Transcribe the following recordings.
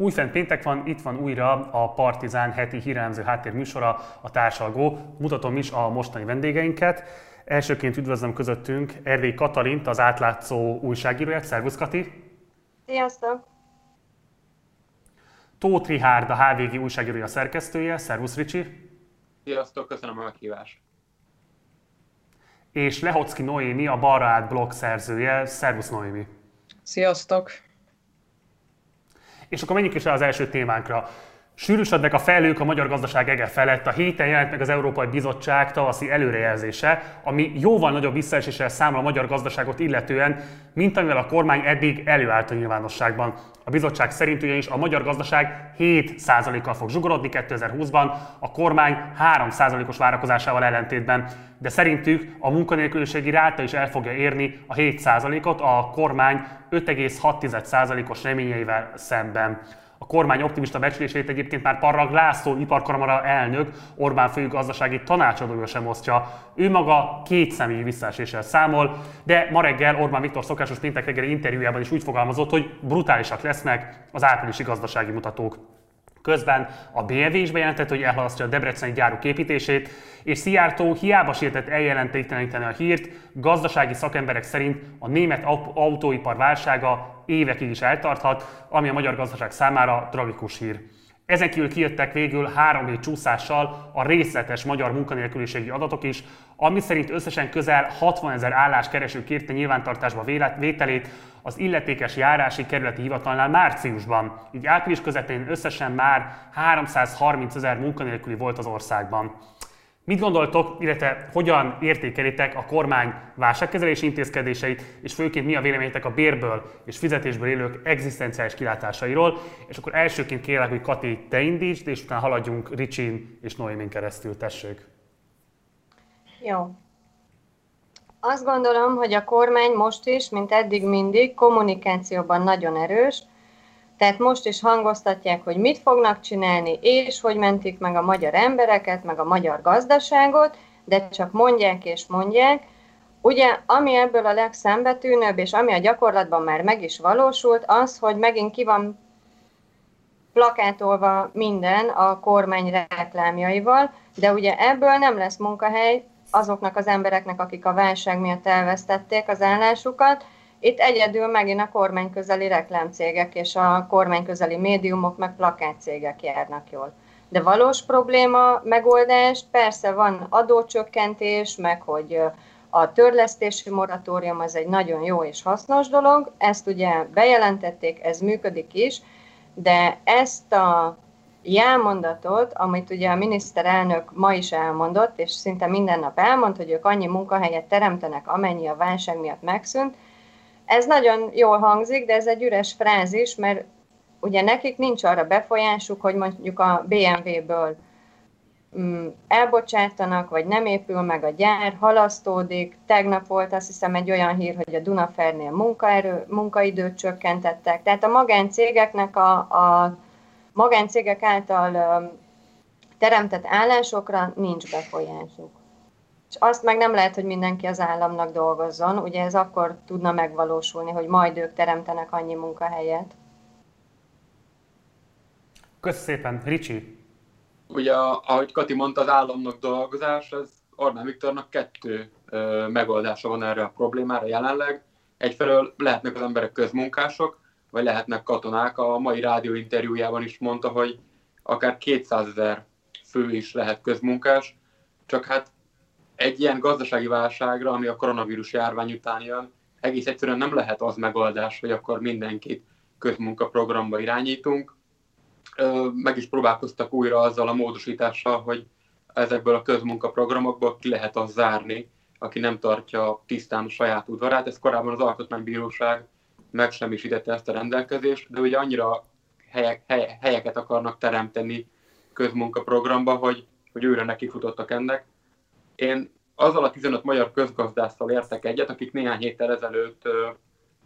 Újfent péntek van, itt van újra a Partizán heti hírelmző háttérműsora, a társalgó. Mutatom is a mostani vendégeinket. Elsőként üdvözlöm közöttünk Erdély Katalint, az átlátszó újságíróját. Szervusz Kati! Sziasztok! Tóth Rihárd, a HVG újságírója szerkesztője. Szervusz Ricsi! Sziasztok, köszönöm a meghívást! És Lehocki Noémi, a Balra át blog szerzője. Szervusz Noémi! Sziasztok! És akkor menjünk is el az első témánkra. Sűrűsödnek a felők a magyar gazdaság ege felett. A héten jelent meg az Európai Bizottság tavaszi előrejelzése, ami jóval nagyobb visszaeséssel számol a magyar gazdaságot illetően, mint amivel a kormány eddig előállt a nyilvánosságban. A bizottság szerint ugyanis a magyar gazdaság 7%-kal fog zsugorodni 2020-ban, a kormány 3%-os várakozásával ellentétben. De szerintük a munkanélküliségi ráta is el fogja érni a 7%-ot a kormány 5,6%-os reményeivel szemben. A kormány optimista becslését egyébként már Parrag László iparkamara elnök Orbán fő gazdasági tanácsadója sem osztja. Ő maga két személyi visszaeséssel számol, de ma reggel Orbán Viktor szokásos péntek reggeli interjújában is úgy fogalmazott, hogy brutálisak lesznek az áprilisi gazdasági mutatók. Közben a BMW is bejelentett, hogy elhalasztja a debreceni gyáruk építését, és Szijjártó hiába sietett eljelentékteleníteni a hírt, gazdasági szakemberek szerint a német autóipar válsága évekig is eltarthat, ami a magyar gazdaság számára tragikus hír. Ezen kívül kijöttek végül három hét csúszással a részletes magyar munkanélküliségi adatok is, ami szerint összesen közel 60 ezer állás kereső kérte nyilvántartásba vételét az illetékes járási kerületi hivatalnál márciusban. Így április közepén összesen már 330 ezer munkanélküli volt az országban. Mit gondoltok, illetve hogyan értékelitek a kormány válságkezelési intézkedéseit, és főként mi a véleményetek a bérből és fizetésből élők egzisztenciális kilátásairól? És akkor elsőként kérlek, hogy Kati, te indítsd, és utána haladjunk Ricsin és Noémin keresztül. Tessék! Jó. Azt gondolom, hogy a kormány most is, mint eddig mindig, kommunikációban nagyon erős, tehát most is hangoztatják, hogy mit fognak csinálni, és hogy mentik meg a magyar embereket, meg a magyar gazdaságot, de csak mondják és mondják. Ugye, ami ebből a legszembetűnőbb, és ami a gyakorlatban már meg is valósult, az, hogy megint ki van plakátolva minden a kormány reklámjaival, de ugye ebből nem lesz munkahely azoknak az embereknek, akik a válság miatt elvesztették az állásukat, itt egyedül megint a kormányközeli reklámcégek és a kormányközeli médiumok meg plakátcégek járnak jól. De valós probléma, megoldás, persze van adócsökkentés, meg hogy a törlesztési moratórium az egy nagyon jó és hasznos dolog, ezt ugye bejelentették, ez működik is, de ezt a jelmondatot, amit ugye a miniszterelnök ma is elmondott, és szinte minden nap elmond, hogy ők annyi munkahelyet teremtenek, amennyi a válság miatt megszűnt, ez nagyon jól hangzik, de ez egy üres frázis, mert ugye nekik nincs arra befolyásuk, hogy mondjuk a BMW-ből mm, elbocsátanak, vagy nem épül meg a gyár, halasztódik. Tegnap volt azt hiszem egy olyan hír, hogy a Dunafernél munkaerő, munkaidőt csökkentettek. Tehát a magáncégeknek a, a magáncégek által teremtett állásokra nincs befolyásuk. És azt meg nem lehet, hogy mindenki az államnak dolgozzon. Ugye ez akkor tudna megvalósulni, hogy majd ők teremtenek annyi munkahelyet. Köszönöm szépen. Ricsi? Ugye, ahogy Kati mondta, az államnak dolgozás, ez Orbán Viktornak kettő ö, megoldása van erre a problémára jelenleg. Egyfelől lehetnek az emberek közmunkások, vagy lehetnek katonák. A mai rádió interjújában is mondta, hogy akár 200 ezer fő is lehet közmunkás, csak hát egy ilyen gazdasági válságra, ami a koronavírus járvány után jön, egész egyszerűen nem lehet az megoldás, hogy akkor mindenkit közmunkaprogramba irányítunk. Meg is próbálkoztak újra azzal a módosítással, hogy ezekből a közmunkaprogramokból ki lehet az zárni, aki nem tartja tisztán a saját udvarát. Ez korábban az Alkotmánybíróság megsemmisítette ezt a rendelkezést, de ugye annyira helyek, hely, helyeket akarnak teremteni közmunkaprogramba, hogy, hogy újra nekifutottak ennek. Én azzal a 15 magyar közgazdásszal értek egyet, akik néhány héttel ezelőtt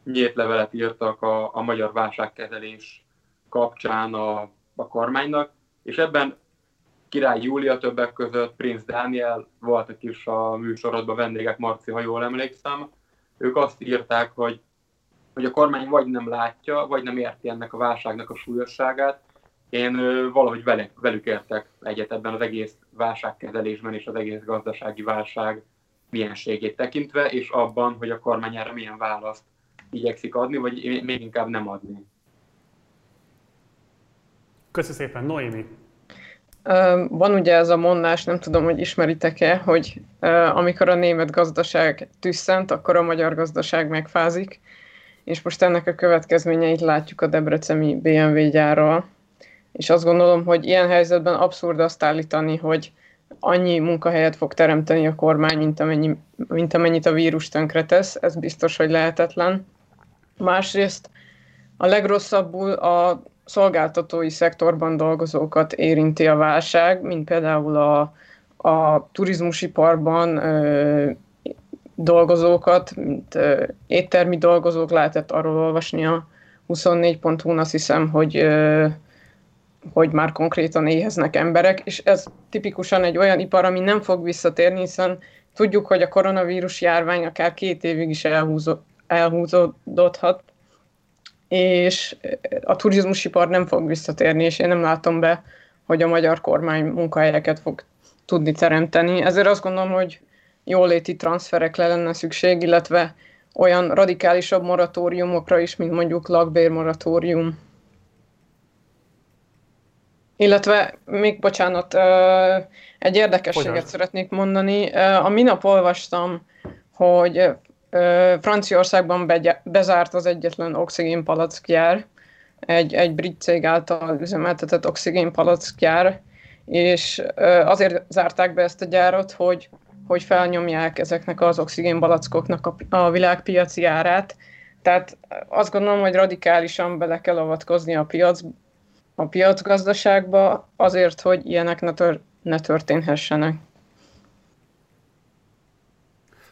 nyílt levelet írtak a, a magyar válságkezelés kapcsán a, a kormánynak, és ebben Király Júlia többek között, Prince Daniel voltak is a műsorodban vendégek, Marci, ha jól emlékszem. Ők azt írták, hogy hogy a kormány vagy nem látja, vagy nem érti ennek a válságnak a súlyosságát. Én valahogy velük, velük értek egyet ebben az egész válságkezelésben és az egész gazdasági válság mienségét tekintve, és abban, hogy a kormány erre milyen választ igyekszik adni, vagy még inkább nem adni. Köszönöm szépen, Noémi. Van ugye ez a mondás, nem tudom, hogy ismeritek-e, hogy amikor a német gazdaság tüsszent, akkor a magyar gazdaság megfázik, és most ennek a következményeit látjuk a debreceni BMW gyárral. És azt gondolom, hogy ilyen helyzetben abszurd azt állítani, hogy annyi munkahelyet fog teremteni a kormány, mint, amennyi, mint amennyit a vírus tönkretesz, ez biztos, hogy lehetetlen. Másrészt a legrosszabbul a szolgáltatói szektorban dolgozókat érinti a válság, mint például a, a turizmusiparban ö, dolgozókat, mint ö, éttermi dolgozók, lehetett arról olvasni a 24.hu-n, azt hiszem, hogy ö, hogy már konkrétan éheznek emberek, és ez tipikusan egy olyan ipar, ami nem fog visszatérni, hiszen tudjuk, hogy a koronavírus járvány akár két évig is elhúzó, elhúzódhat, és a turizmusipar nem fog visszatérni, és én nem látom be, hogy a magyar kormány munkahelyeket fog tudni teremteni. Ezért azt gondolom, hogy jóléti transferekre lenne szükség, illetve olyan radikálisabb moratóriumokra is, mint mondjuk lakbérmoratórium. Illetve még bocsánat, egy érdekességet Hogyan? szeretnék mondani. A minap olvastam, hogy Franciaországban bezárt az egyetlen oxigénpalackjár, egy, egy brit cég által üzemeltetett oxigénpalackjár, és azért zárták be ezt a gyárat, hogy, hogy felnyomják ezeknek az oxigénpalackoknak a, a világpiaci árát. Tehát azt gondolom, hogy radikálisan bele kell avatkozni a piac, a piacgazdaságba azért, hogy ilyenek ne, tör, ne történhessenek.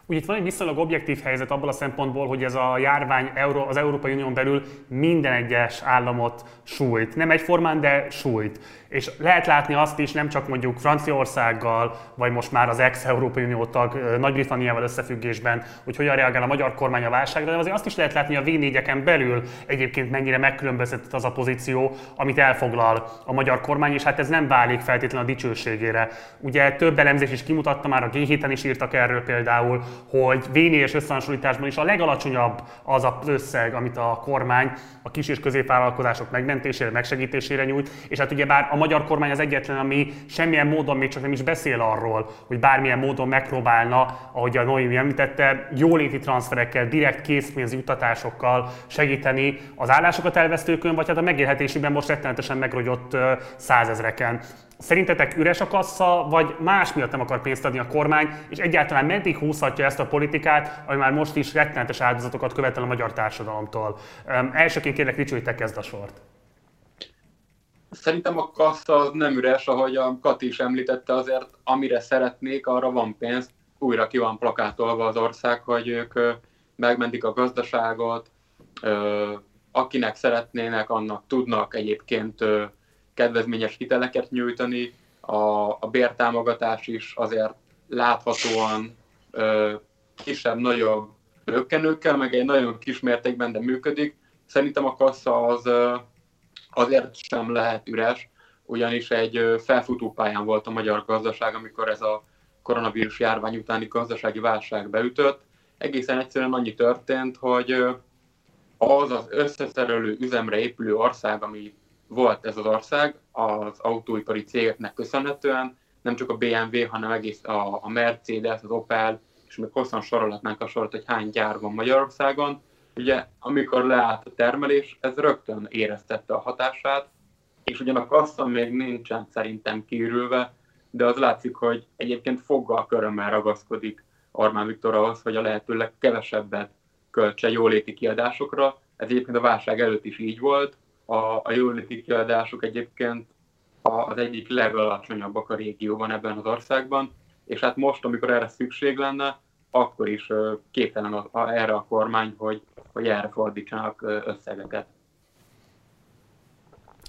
Ugye itt van egy viszonylag objektív helyzet abból a szempontból, hogy ez a járvány az Európai Unión belül minden egyes államot sújt. Nem egyformán, de sújt. És lehet látni azt is, nem csak mondjuk Franciaországgal, vagy most már az ex-Európai Unió tag Nagy-Britanniával összefüggésben, hogy hogyan reagál a magyar kormány a válságra, de azért azt is lehet látni, a v belül egyébként mennyire megkülönböztetett az a pozíció, amit elfoglal a magyar kormány, és hát ez nem válik feltétlenül a dicsőségére. Ugye több elemzés is kimutatta, már a G7-en is írtak erről például, hogy v és összehasonlításban is a legalacsonyabb az az összeg, amit a kormány a kis és középvállalkozások megmentésére, megsegítésére nyújt, és hát ugye bár a magyar kormány az egyetlen, ami semmilyen módon még csak nem is beszél arról, hogy bármilyen módon megpróbálna, ahogy a Noémi említette, jóléti transferekkel, direkt készpénz juttatásokkal segíteni az állásokat elvesztőkön, vagy hát a megélhetésében most rettenetesen megrogyott százezreken. Szerintetek üres a kassa, vagy más miatt nem akar pénzt adni a kormány, és egyáltalán meddig húzhatja ezt a politikát, ami már most is rettenetes áldozatokat követel a magyar társadalomtól? Elsőként kérlek, dicsőítek kezd a sort. Szerintem a kassa az nem üres, ahogy a Kati is említette, azért amire szeretnék, arra van pénz. Újra ki van plakátolva az ország, hogy ők megmentik a gazdaságot, akinek szeretnének, annak tudnak egyébként kedvezményes hiteleket nyújtani. A, a bértámogatás is azért láthatóan kisebb-nagyobb rökkenőkkel, meg egy nagyon kis mértékben, de működik. Szerintem a kassa az azért sem lehet üres, ugyanis egy felfutó pályán volt a magyar gazdaság, amikor ez a koronavírus járvány utáni gazdasági válság beütött. Egészen egyszerűen annyi történt, hogy az az összeszerelő üzemre épülő ország, ami volt ez az ország, az autóipari cégeknek köszönhetően, nem csak a BMW, hanem egész a, Mercedes, az Opel, és még hosszan sorolhatnánk a sorot, hogy hány gyár van Magyarországon, Ugye, amikor leállt a termelés, ez rögtön éreztette a hatását, és ugyan a kassa még nincsen szerintem kiürülve, de az látszik, hogy egyébként foggal körömmel ragaszkodik Armán Viktor ahhoz, hogy a lehető legkevesebbet költse jóléti kiadásokra. Ez egyébként a válság előtt is így volt. A, a jóléti kiadások egyébként az egyik legalacsonyabbak a régióban ebben az országban, és hát most, amikor erre szükség lenne, akkor is képtelen erre a kormány, hogy hogy erre fordítsanak összegeket.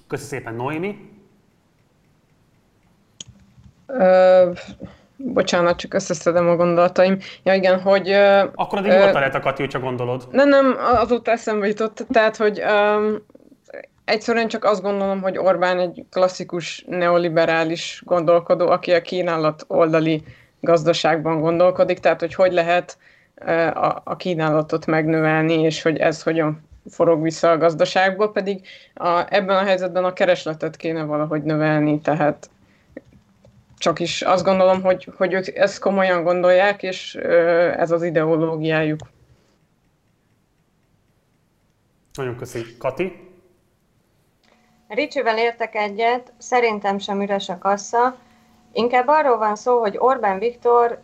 Köszönöm szépen, Noémi. bocsánat, csak összeszedem a gondolataim. Ja igen, hogy... Akkor addig nyugodtan lehet a Kati, csak gondolod. Nem, nem, azóta eszembe jutott. Tehát, hogy um, egyszerűen csak azt gondolom, hogy Orbán egy klasszikus neoliberális gondolkodó, aki a kínálat oldali gazdaságban gondolkodik, tehát hogy hogy lehet a, a kínálatot megnövelni, és hogy ez hogyan forog vissza a gazdaságba, pedig a, ebben a helyzetben a keresletet kéne valahogy növelni, tehát csak is azt gondolom, hogy, hogy ők ezt komolyan gondolják, és ez az ideológiájuk. Nagyon köszönjük. Kati? Ricsivel értek egyet, szerintem sem üres a kassa. Inkább arról van szó, hogy Orbán Viktor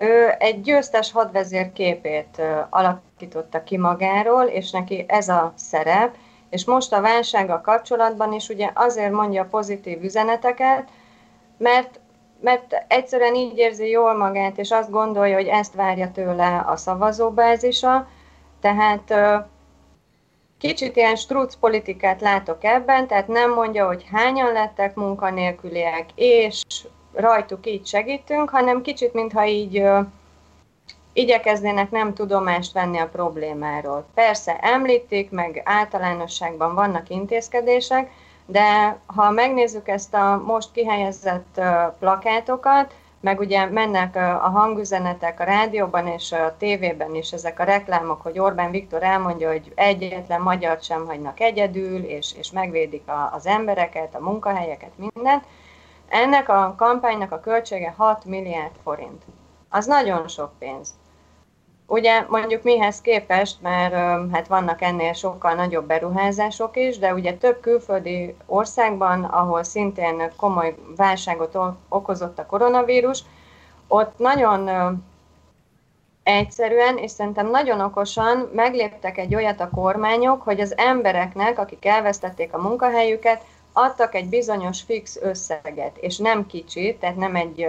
ő egy győztes hadvezér képét alakította ki magáról, és neki ez a szerep, és most a válsággal kapcsolatban is ugye azért mondja pozitív üzeneteket, mert, mert egyszerűen így érzi jól magát, és azt gondolja, hogy ezt várja tőle a szavazóbázisa, tehát kicsit ilyen struc politikát látok ebben, tehát nem mondja, hogy hányan lettek munkanélküliek, és rajtuk így segítünk, hanem kicsit, mintha így ö, igyekeznének nem tudomást venni a problémáról. Persze említik, meg általánosságban vannak intézkedések, de ha megnézzük ezt a most kihelyezett plakátokat, meg ugye mennek a hangüzenetek a rádióban és a tévében is ezek a reklámok, hogy Orbán Viktor elmondja, hogy egyetlen magyar sem hagynak egyedül, és, és megvédik a, az embereket, a munkahelyeket, mindent. Ennek a kampánynak a költsége 6 milliárd forint. Az nagyon sok pénz. Ugye mondjuk mihez képest, mert hát vannak ennél sokkal nagyobb beruházások is, de ugye több külföldi országban, ahol szintén komoly válságot okozott a koronavírus, ott nagyon egyszerűen, és szerintem nagyon okosan megléptek egy olyat a kormányok, hogy az embereknek, akik elvesztették a munkahelyüket, adtak egy bizonyos fix összeget, és nem kicsit, tehát nem egy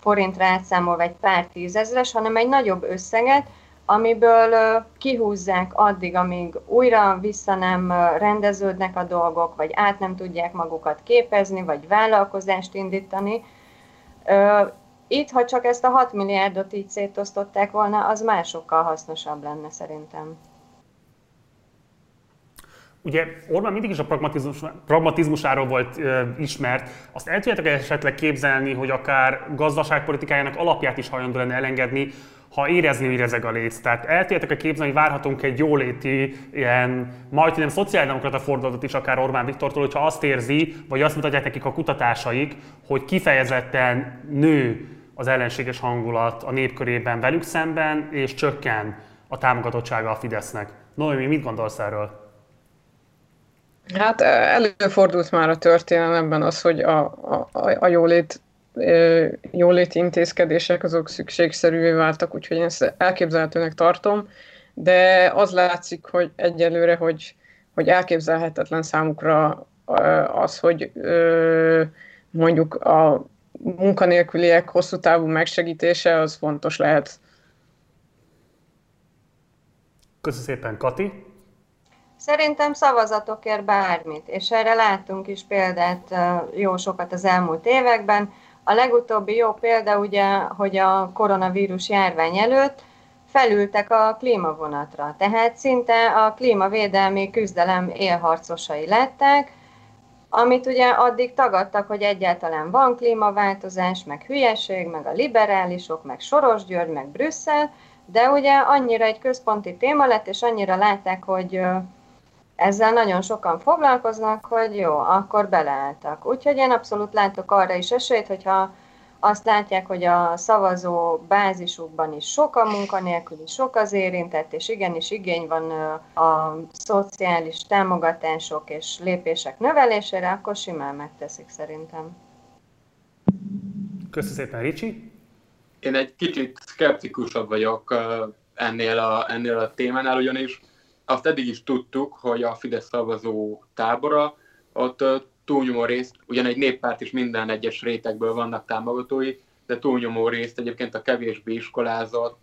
forintra átszámolva egy pár tízezres, hanem egy nagyobb összeget, amiből kihúzzák addig, amíg újra vissza nem rendeződnek a dolgok, vagy át nem tudják magukat képezni, vagy vállalkozást indítani. Itt, ha csak ezt a 6 milliárdot így szétosztották volna, az másokkal hasznosabb lenne szerintem. Ugye Orbán mindig is a pragmatizmus, pragmatizmusáról volt ö, ismert. Azt el tudjátok esetleg képzelni, hogy akár gazdaságpolitikájának alapját is hajlandó lenne elengedni, ha érezni, hogy rezeg a léc. Tehát el tudjátok-e képzelni, hogy várhatunk egy jóléti, ilyen majdnem szociáldemokrata fordulatot is akár Orbán Viktortól, hogyha azt érzi, vagy azt mutatják nekik a kutatásaik, hogy kifejezetten nő az ellenséges hangulat a népkörében velük szemben, és csökken a támogatottsága a Fidesznek. Noémi, mit gondolsz erről? Hát előfordult már a történelemben az, hogy a, a, a jólét jóléti intézkedések azok szükségszerűvé váltak, úgyhogy én ezt elképzelhetőnek tartom, de az látszik, hogy egyelőre, hogy, hogy elképzelhetetlen számukra az, hogy mondjuk a munkanélküliek hosszú távú megsegítése, az fontos lehet. Köszönöm szépen, Kati. Szerintem szavazatokért bármit, és erre láttunk is példát jó sokat az elmúlt években. A legutóbbi jó példa ugye, hogy a koronavírus járvány előtt felültek a klímavonatra. Tehát szinte a klímavédelmi küzdelem élharcosai lettek, amit ugye addig tagadtak, hogy egyáltalán van klímaváltozás, meg hülyeség, meg a liberálisok, meg Soros György, meg Brüsszel, de ugye annyira egy központi téma lett, és annyira látták, hogy ezzel nagyon sokan foglalkoznak, hogy jó, akkor beleálltak. Úgyhogy én abszolút látok arra is esélyt, hogyha azt látják, hogy a szavazó bázisukban is sok a munkanélküli, sok az érintett, és igenis igény van a szociális támogatások és lépések növelésére, akkor simán megteszik szerintem. Köszönöm szépen, Ricsi. Én egy kicsit szkeptikusabb vagyok ennél a, ennél a témánál, ugyanis azt eddig is tudtuk, hogy a Fidesz szavazó tábora ott túlnyomó részt, ugyan egy néppárt is minden egyes rétegből vannak támogatói, de túlnyomó részt egyébként a kevésbé iskolázott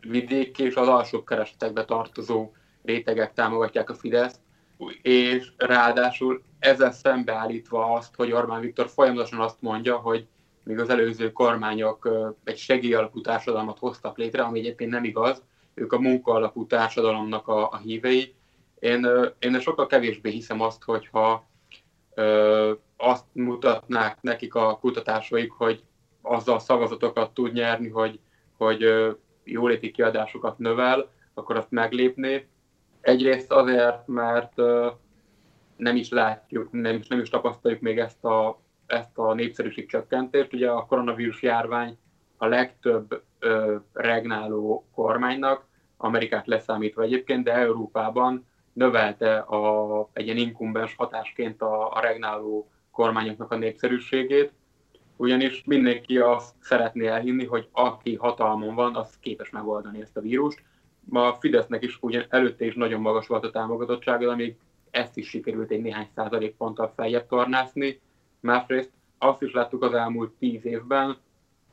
vidéki és az alsó keresetekbe tartozó rétegek támogatják a Fideszt, és ráadásul ezzel szembeállítva azt, hogy Orbán Viktor folyamatosan azt mondja, hogy míg az előző kormányok egy segélyalapú társadalmat hoztak létre, ami egyébként nem igaz, ők a munkaalapú társadalomnak a, a hívei. Én, én sokkal kevésbé hiszem azt, hogyha ö, azt mutatnák nekik a kutatásaik, hogy azzal szavazatokat tud nyerni, hogy, hogy jóléti kiadásokat növel, akkor azt meglépné. Egyrészt azért, mert nem is látjuk, nem is, nem is tapasztaljuk még ezt a, ezt a népszerűség csökkentést. Ugye a koronavírus járvány a legtöbb ö, regnáló kormánynak, Amerikát leszámítva egyébként, de Európában növelte a, egy ilyen inkumbens hatásként a, a regnáló kormányoknak a népszerűségét, ugyanis mindenki azt szeretné elhinni, hogy aki hatalmon van, az képes megoldani ezt a vírust. Ma a Fidesznek is ugyan előtte is nagyon magas volt a támogatottsága, amíg ezt is sikerült egy néhány százalékponttal feljebb tornászni. Másrészt azt is láttuk az elmúlt tíz évben,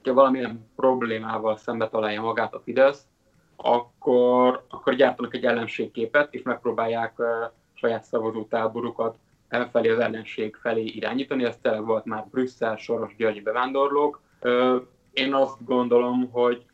hogyha valamilyen problémával szembe találja magát a Fidesz, akkor, akkor gyártanak egy ellenségképet, és megpróbálják uh, saját szavazótáborukat elfelé az ellenség felé irányítani. Ez tele volt már Brüsszel, Soros, György bevándorlók. Uh, én azt gondolom, hogy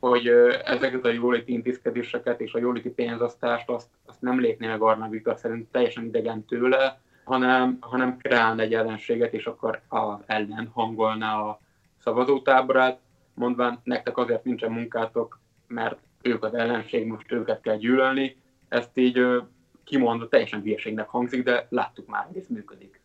hogy ezeket a jóléti intézkedéseket és a jóléti pénzosztást azt, azt nem lépné meg Arnán Viktor szerint teljesen idegen tőle, hanem, hanem kreálna egy ellenséget, és akkor a ellen hangolná a szavazótáborát, mondván nektek azért nincsen munkátok, mert ők az ellenség, most őket kell gyűlölni. Ezt így kimondva teljesen hülyeségnek hangzik, de láttuk már, hogy ez működik.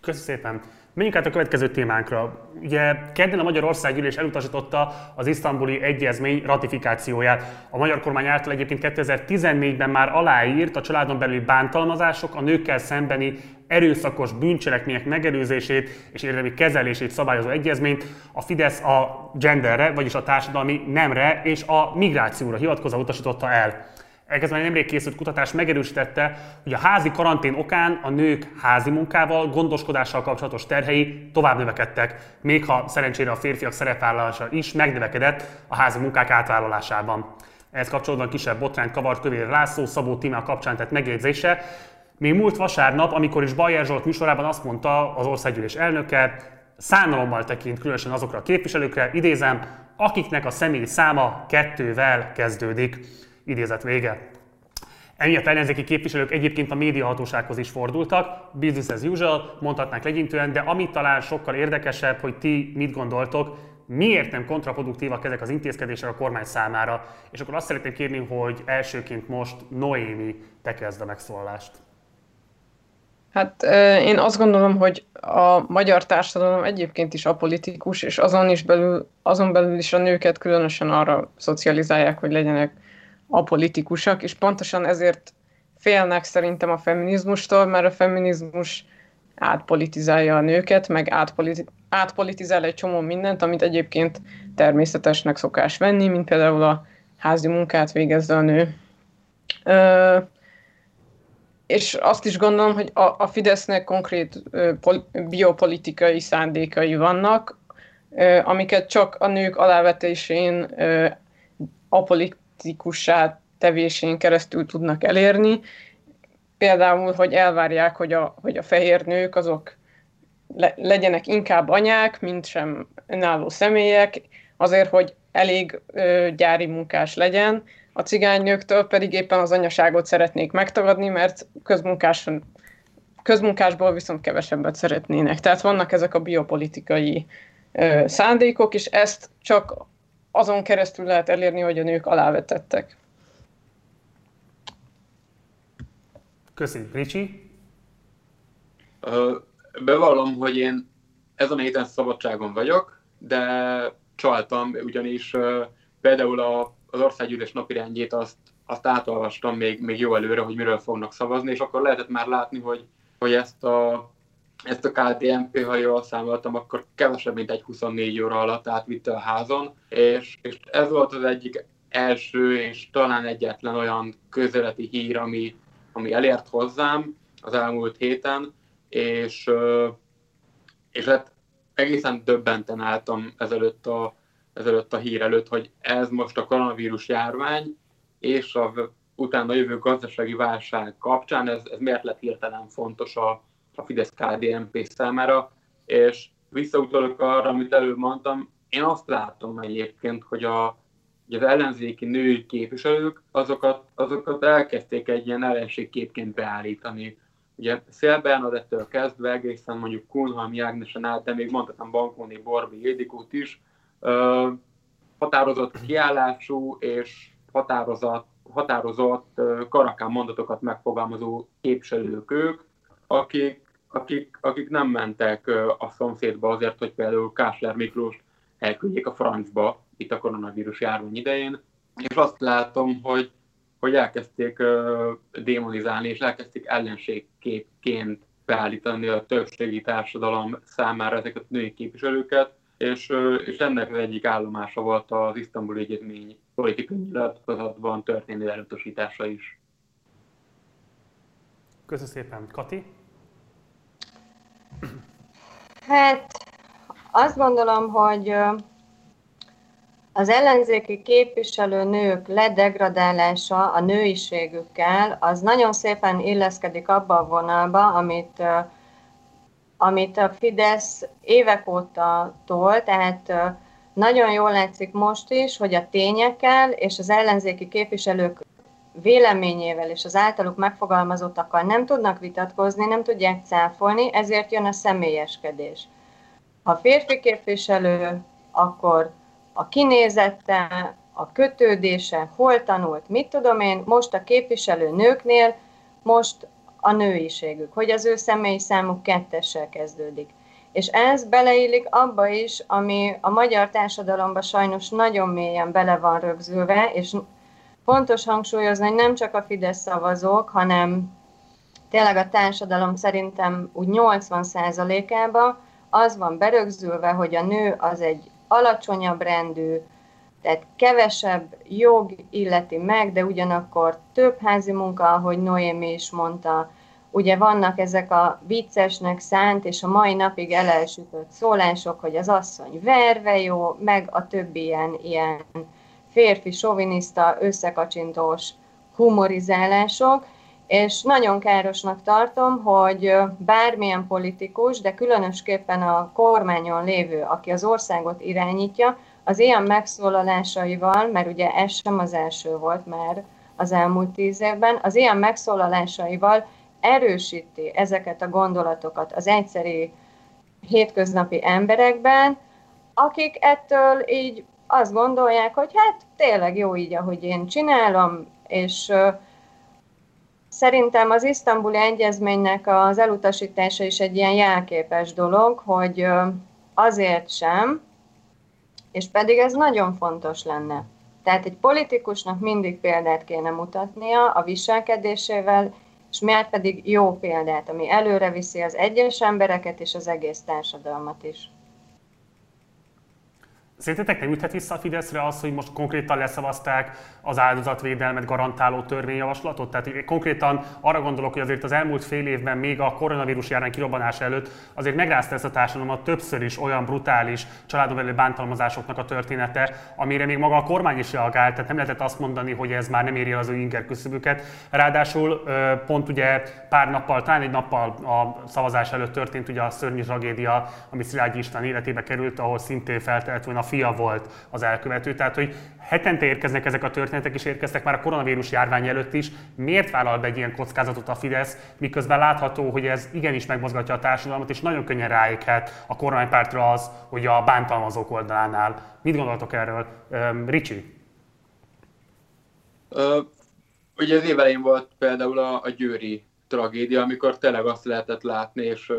Köszönöm szépen. Menjünk át a következő témánkra. Ugye kedden a Magyar Országgyűlés elutasította az isztambuli egyezmény ratifikációját. A magyar kormány által egyébként 2014-ben már aláírt a családon belüli bántalmazások, a nőkkel szembeni erőszakos bűncselekmények megelőzését és érdemi kezelését szabályozó egyezményt a Fidesz a genderre, vagyis a társadalmi nemre és a migrációra hivatkozva utasította el. Elkezdve nemrég készült kutatás megerősítette, hogy a házi karantén okán a nők házi munkával, gondoskodással kapcsolatos terhei tovább növekedtek, még ha szerencsére a férfiak szerepvállalása is megnövekedett a házi munkák átvállalásában. Ehhez kapcsolatban kisebb botrányt kavart Kövér László Szabó Tímea kapcsán tett megjegyzése, még múlt vasárnap, amikor is Bajer Zsolt műsorában azt mondta az országgyűlés elnöke, szánalommal tekint különösen azokra a képviselőkre, idézem, akiknek a személy száma kettővel kezdődik. Idézet vége. Emiatt ellenzéki képviselők egyébként a médiahatósághoz is fordultak, business as usual, mondhatnánk legyintően, de amit talán sokkal érdekesebb, hogy ti mit gondoltok, miért nem kontraproduktívak ezek az intézkedések a kormány számára. És akkor azt szeretném kérni, hogy elsőként most Noémi, te kezd a megszólalást. Hát én azt gondolom, hogy a magyar társadalom egyébként is apolitikus, és azon, is belül, azon belül is a nőket különösen arra szocializálják, hogy legyenek apolitikusak, és pontosan ezért félnek szerintem a feminizmustól, mert a feminizmus átpolitizálja a nőket, meg átpoliti- átpolitizál egy csomó mindent, amit egyébként természetesnek szokás venni, mint például a házi munkát végezze a nő. Ö, és azt is gondolom, hogy a, a Fidesznek konkrét ö, pol, biopolitikai szándékai vannak, ö, amiket csak a nők alávetésén, ö, apolitikussá tevésén keresztül tudnak elérni. Például, hogy elvárják, hogy a, hogy a fehér nők azok le, legyenek inkább anyák, mint sem önálló személyek, azért, hogy elég ö, gyári munkás legyen, a cigánynőktől pedig éppen az anyaságot szeretnék megtagadni, mert közmunkáson, közmunkásból viszont kevesebbet szeretnének. Tehát vannak ezek a biopolitikai ö, szándékok, és ezt csak azon keresztül lehet elérni, hogy a nők alávetettek. Köszönjük, Ricsi. Bevallom, hogy én ezen a héten szabadságon vagyok, de csaltam, ugyanis például a az országgyűlés napirendjét azt, azt átolvastam még, még jó előre, hogy miről fognak szavazni, és akkor lehetett már látni, hogy, hogy ezt a, ezt a KDNP, ha jól számoltam, akkor kevesebb, mint egy 24 óra alatt átvitte a házon, és, és ez volt az egyik első és talán egyetlen olyan közeleti hír, ami, ami elért hozzám az elmúlt héten, és, és hát egészen döbbenten álltam ezelőtt a, ezelőtt a hír előtt, hogy ez most a koronavírus járvány és a utána jövő gazdasági válság kapcsán, ez, ez miért lett hirtelen fontos a, a fidesz KDNP számára. És visszautalok arra, amit előbb mondtam, én azt látom egyébként, hogy a, hogy az ellenzéki női képviselők azokat, azokat elkezdték egy ilyen ellenségképként beállítani. Ugye Szél Bernadettől kezdve egészen mondjuk Kunhalmi Ágnesen át, de még mondhatom Bankóni, Borbi, Édikót is, határozott kiállású és határozott, határozott karakán mondatokat megfogalmazó képviselők ők, akik, akik, akik nem mentek a szomszédba azért, hogy például Kásler Miklós elküldjék a francba itt a koronavírus járvány idején, és azt látom, hogy, hogy elkezdték démonizálni, és elkezdték ellenségképként beállítani a többségi társadalom számára ezeket a női képviselőket, és, és ennek az egyik állomása volt az isztambuli egyezmény politikai nyilatkozatban történő elutasítása is. Köszönöm szépen. Kati? Hát azt gondolom, hogy az ellenzéki képviselő nők ledegradálása a nőiségükkel, az nagyon szépen illeszkedik abba a vonalba, amit, amit a Fidesz évek óta tol, tehát nagyon jól látszik most is, hogy a tényekkel és az ellenzéki képviselők véleményével és az általuk megfogalmazottakkal nem tudnak vitatkozni, nem tudják cáfolni, ezért jön a személyeskedés. Ha férfi képviselő, akkor a kinézette, a kötődése, hol tanult, mit tudom én, most a képviselő nőknél, most a nőiségük, hogy az ő személyi számuk kettessel kezdődik. És ez beleillik abba is, ami a magyar társadalomban sajnos nagyon mélyen bele van rögzülve, és fontos hangsúlyozni, hogy nem csak a Fidesz szavazók, hanem tényleg a társadalom szerintem úgy 80%-ában az van berögzülve, hogy a nő az egy alacsonyabb rendű, tehát kevesebb jog illeti meg, de ugyanakkor több házi munka, ahogy Noémi is mondta, ugye vannak ezek a viccesnek szánt, és a mai napig elelsütött szólások, hogy az asszony verve jó, meg a többi ilyen, ilyen férfi, soviniszta, összekacsintós humorizálások, és nagyon károsnak tartom, hogy bármilyen politikus, de különösképpen a kormányon lévő, aki az országot irányítja, az ilyen megszólalásaival, mert ugye ez sem az első volt már az elmúlt tíz évben, az ilyen megszólalásaival erősíti ezeket a gondolatokat az egyszeri hétköznapi emberekben, akik ettől így azt gondolják, hogy hát tényleg jó így, ahogy én csinálom, és Szerintem az isztambuli egyezménynek az elutasítása is egy ilyen jelképes dolog, hogy azért sem, és pedig ez nagyon fontos lenne. Tehát egy politikusnak mindig példát kéne mutatnia a viselkedésével, és miért pedig jó példát, ami előre viszi az egyes embereket és az egész társadalmat is. Szerintetek nem üthet vissza a Fideszre az, hogy most konkrétan leszavazták az áldozatvédelmet garantáló törvényjavaslatot? Tehát konkrétan arra gondolok, hogy azért az elmúlt fél évben, még a koronavírus járvány kirobbanása előtt azért megrázta ezt a társadalmat többször is olyan brutális családon belül bántalmazásoknak a története, amire még maga a kormány is reagált, tehát nem lehetett azt mondani, hogy ez már nem éri az ő inger küszöbüket. Ráadásul pont ugye pár nappal, talán egy nappal a szavazás előtt történt ugye a szörnyű tragédia, ami Szilágyi István életébe került, ahol szintén feltelt volna fia volt az elkövető. Tehát, hogy hetente érkeznek ezek a történetek, és érkeztek már a koronavírus járvány előtt is. Miért vállal be egy ilyen kockázatot a Fidesz, miközben látható, hogy ez igenis megmozgatja a társadalmat, és nagyon könnyen ráékhet a kormánypártra az, hogy a bántalmazók oldalánál. Mit gondoltok erről? Ricsi? Uh, ugye az évelején volt például a, a győri tragédia, amikor tényleg azt lehetett látni, és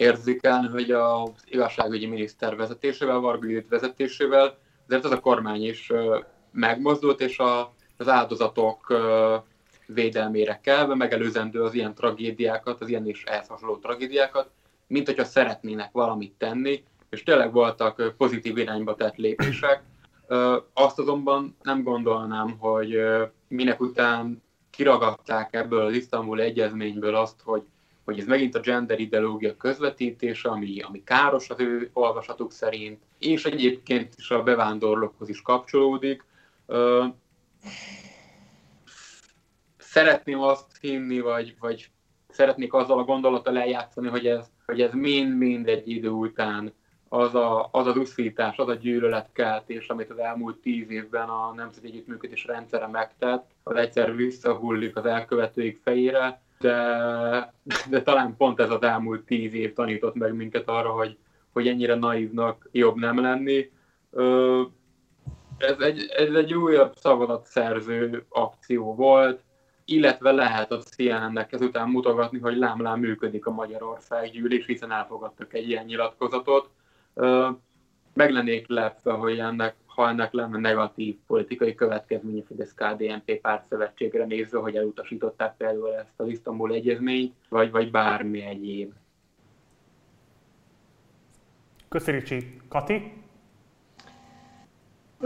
érzékelni, hogy az igazságügyi miniszter vezetésével, Varga Judit vezetésével, azért az a kormány is megmozdult, és a, az áldozatok védelmére kelve, megelőzendő az ilyen tragédiákat, az ilyen is ehhez hasonló tragédiákat, mint hogyha szeretnének valamit tenni, és tényleg voltak pozitív irányba tett lépések. Azt azonban nem gondolnám, hogy minek után kiragadták ebből az isztambul egyezményből azt, hogy hogy ez megint a gender ideológia közvetítése, ami, ami káros az ő olvasatuk szerint, és egyébként is a bevándorlókhoz is kapcsolódik. Szeretném azt hinni, vagy, vagy szeretnék azzal a gondolattal eljátszani, hogy ez, hogy ez mind-mind egy idő után az a, az, az uszítás, az a gyűlöletkeltés, amit az elmúlt tíz évben a Nemzeti Együttműködés rendszere megtett, az egyszer visszahullik az elkövetőik fejére, de, de talán pont ez az elmúlt tíz év tanított meg minket arra, hogy, hogy ennyire naívnak jobb nem lenni. Ez egy, ez egy újabb szerző akció volt, illetve lehet a CNN-nek ezután mutogatni, hogy lámlám működik a Magyarország gyűlés, hiszen elfogadtak egy ilyen nyilatkozatot. Meg lennék lepve, hogy ennek, ha ennek lenne negatív politikai következménye Fidesz KDNP szövetségre nézve, hogy elutasították például ezt az Isztambul egyezményt, vagy, vagy bármi egyéb. Köszönjük, Kati.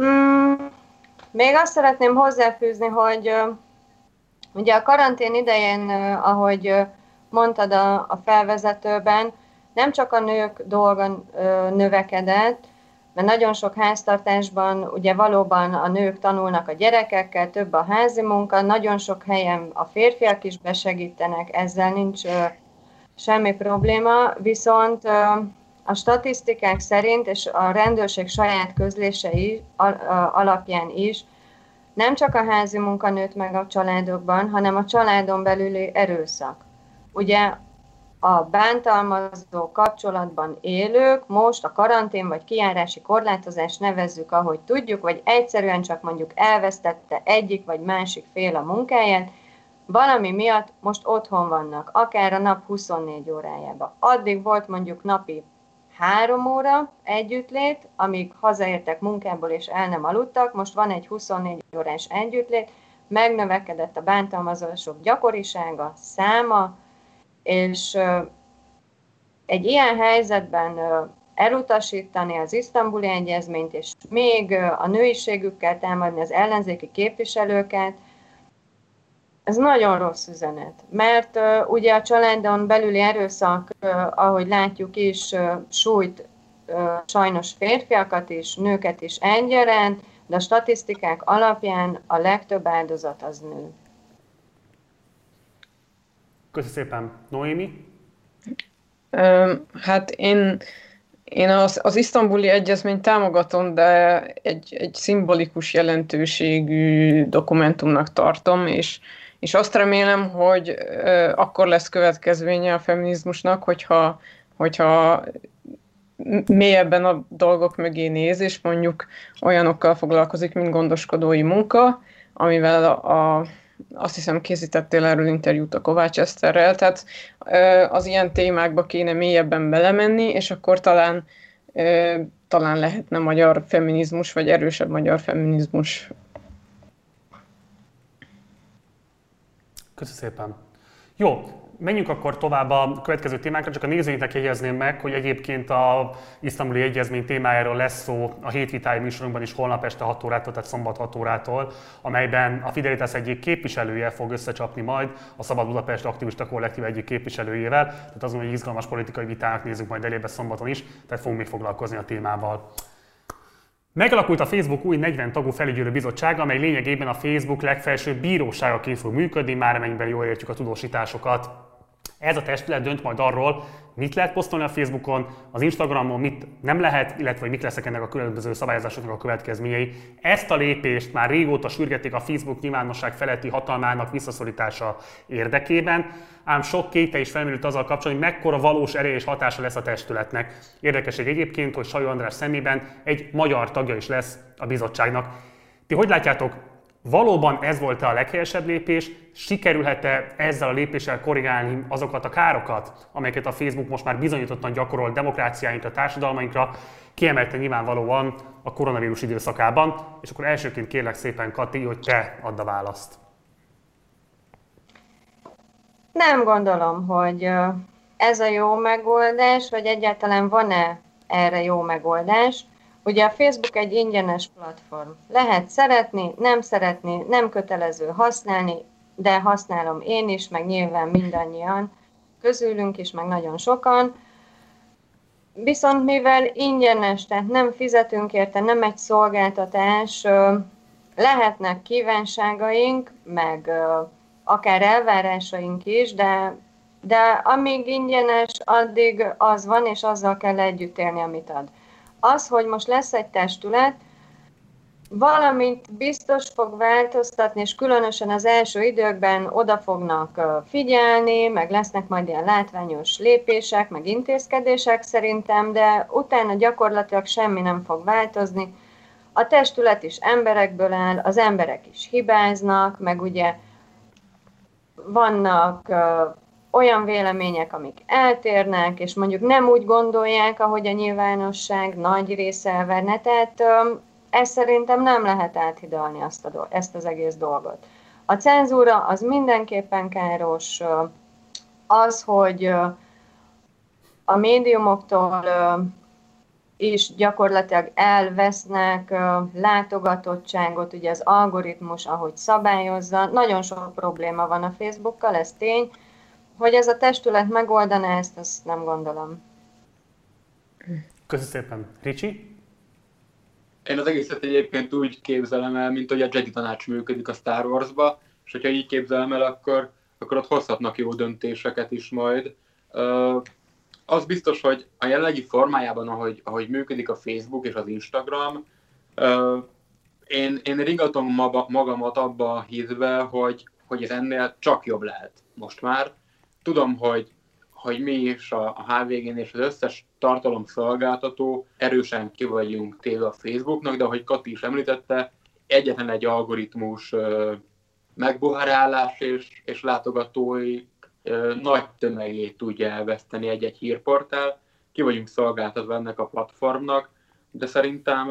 Mm, még azt szeretném hozzáfűzni, hogy ugye a karantén idején, ahogy mondtad a, a felvezetőben, nem csak a nők dolga növekedett, mert nagyon sok háztartásban ugye valóban a nők tanulnak a gyerekekkel, több a házi munka, nagyon sok helyen a férfiak is besegítenek, ezzel nincs semmi probléma, viszont a statisztikák szerint, és a rendőrség saját közlései alapján is, nem csak a házi munka nőtt meg a családokban, hanem a családon belüli erőszak. Ugye a bántalmazó kapcsolatban élők most a karantén vagy kiárási korlátozás nevezzük, ahogy tudjuk, vagy egyszerűen csak mondjuk elvesztette egyik vagy másik fél a munkáját, valami miatt most otthon vannak, akár a nap 24 órájában. Addig volt mondjuk napi három óra együttlét, amíg hazaértek munkából és el nem aludtak, most van egy 24 órás együttlét, megnövekedett a bántalmazások gyakorisága, száma, és egy ilyen helyzetben elutasítani az isztambuli egyezményt, és még a nőiségükkel támadni az ellenzéki képviselőket, ez nagyon rossz üzenet, mert uh, ugye a családon belüli erőszak, uh, ahogy látjuk is, uh, sújt uh, sajnos férfiakat is, nőket is egyaránt, de a statisztikák alapján a legtöbb áldozat az nő. Köszönöm szépen. Noémi? Hát én, én az, az isztambuli egyezményt támogatom, de egy, egy szimbolikus jelentőségű dokumentumnak tartom, és, és azt remélem, hogy akkor lesz következménye a feminizmusnak, hogyha, hogyha mélyebben a dolgok mögé néz, és mondjuk olyanokkal foglalkozik, mint gondoskodói munka, amivel a, a azt hiszem készítettél erről interjút a Kovács Eszterrel, tehát az ilyen témákba kéne mélyebben belemenni, és akkor talán, talán lehetne magyar feminizmus, vagy erősebb magyar feminizmus. Köszönöm szépen. Jó, menjünk akkor tovább a következő témákra, csak a nézőinknek jegyezném meg, hogy egyébként a isztambuli egyezmény témájáról lesz szó a hétvitály műsorunkban is holnap este 6 órától, tehát szombat 6 órától, amelyben a Fidelitas egyik képviselője fog összecsapni majd a Szabad Budapest aktivista kollektív egyik képviselőjével, tehát azon, hogy izgalmas politikai vitának nézzük majd elébe szombaton is, tehát fogunk még foglalkozni a témával. Megalakult a Facebook új 40 tagú felügyelő bizottsága, amely lényegében a Facebook legfelsőbb bíróságaként fog működni, már amennyiben jól értjük a tudósításokat. Ez a testület dönt majd arról, mit lehet posztolni a Facebookon, az Instagramon mit nem lehet, illetve hogy mik lesznek ennek a különböző szabályozásoknak a következményei. Ezt a lépést már régóta sürgették a Facebook nyilvánosság feletti hatalmának visszaszorítása érdekében, ám sok kéte is felmerült azzal kapcsolatban, hogy mekkora valós ereje és hatása lesz a testületnek. Érdekesség egyébként, hogy Sajó András szemében egy magyar tagja is lesz a bizottságnak. Ti hogy látjátok, Valóban ez volt-e a leghelyesebb lépés? Sikerülhet-e ezzel a lépéssel korrigálni azokat a károkat, amelyeket a Facebook most már bizonyítottan gyakorol demokráciáinkra, társadalmainkra, kiemelte nyilvánvalóan a koronavírus időszakában, és akkor elsőként kérlek szépen, Kati, hogy te add a választ. Nem gondolom, hogy ez a jó megoldás, vagy egyáltalán van-e erre jó megoldás. Ugye a Facebook egy ingyenes platform. Lehet szeretni, nem szeretni, nem kötelező használni, de használom én is, meg nyilván mindannyian közülünk is, meg nagyon sokan. Viszont mivel ingyenes, tehát nem fizetünk érte, nem egy szolgáltatás, lehetnek kívánságaink, meg akár elvárásaink is, de De amíg ingyenes, addig az van, és azzal kell együtt élni, amit ad. Az, hogy most lesz egy testület, valamint biztos fog változtatni, és különösen az első időkben oda fognak figyelni, meg lesznek majd ilyen látványos lépések, meg intézkedések szerintem, de utána gyakorlatilag semmi nem fog változni. A testület is emberekből áll, az emberek is hibáznak, meg ugye vannak olyan vélemények, amik eltérnek, és mondjuk nem úgy gondolják, ahogy a nyilvánosság nagy része elverne. Tehát ezt szerintem nem lehet áthidalni azt a, ezt az egész dolgot. A cenzúra az mindenképpen káros, az, hogy a médiumoktól is gyakorlatilag elvesznek látogatottságot, ugye az algoritmus, ahogy szabályozza. Nagyon sok probléma van a Facebookkal, ez tény. Hogy ez a testület megoldaná ezt, azt nem gondolom. Köszönöm szépen. Ricsi? Én az egészet egyébként úgy képzelem el, mint hogy a Jedi tanács működik a Star Wars-ba, és hogyha így képzelem el, akkor, akkor ott hozhatnak jó döntéseket is majd. Uh, az biztos, hogy a jelenlegi formájában, ahogy, ahogy működik a Facebook és az Instagram, uh, én, én ringatom maga, magamat abba a hízbe, hogy, hogy ez ennél csak jobb lehet most már. Tudom, hogy hogy mi is a, a HVG-n és az összes tartalomszolgáltató erősen ki vagyunk téve a Facebooknak, de ahogy Kati is említette, egyetlen egy algoritmus ö, megboharálás és, és látogatói nagy tömegét tudja elveszteni egy-egy hírportál. Ki vagyunk szolgáltatva ennek a platformnak, de szerintem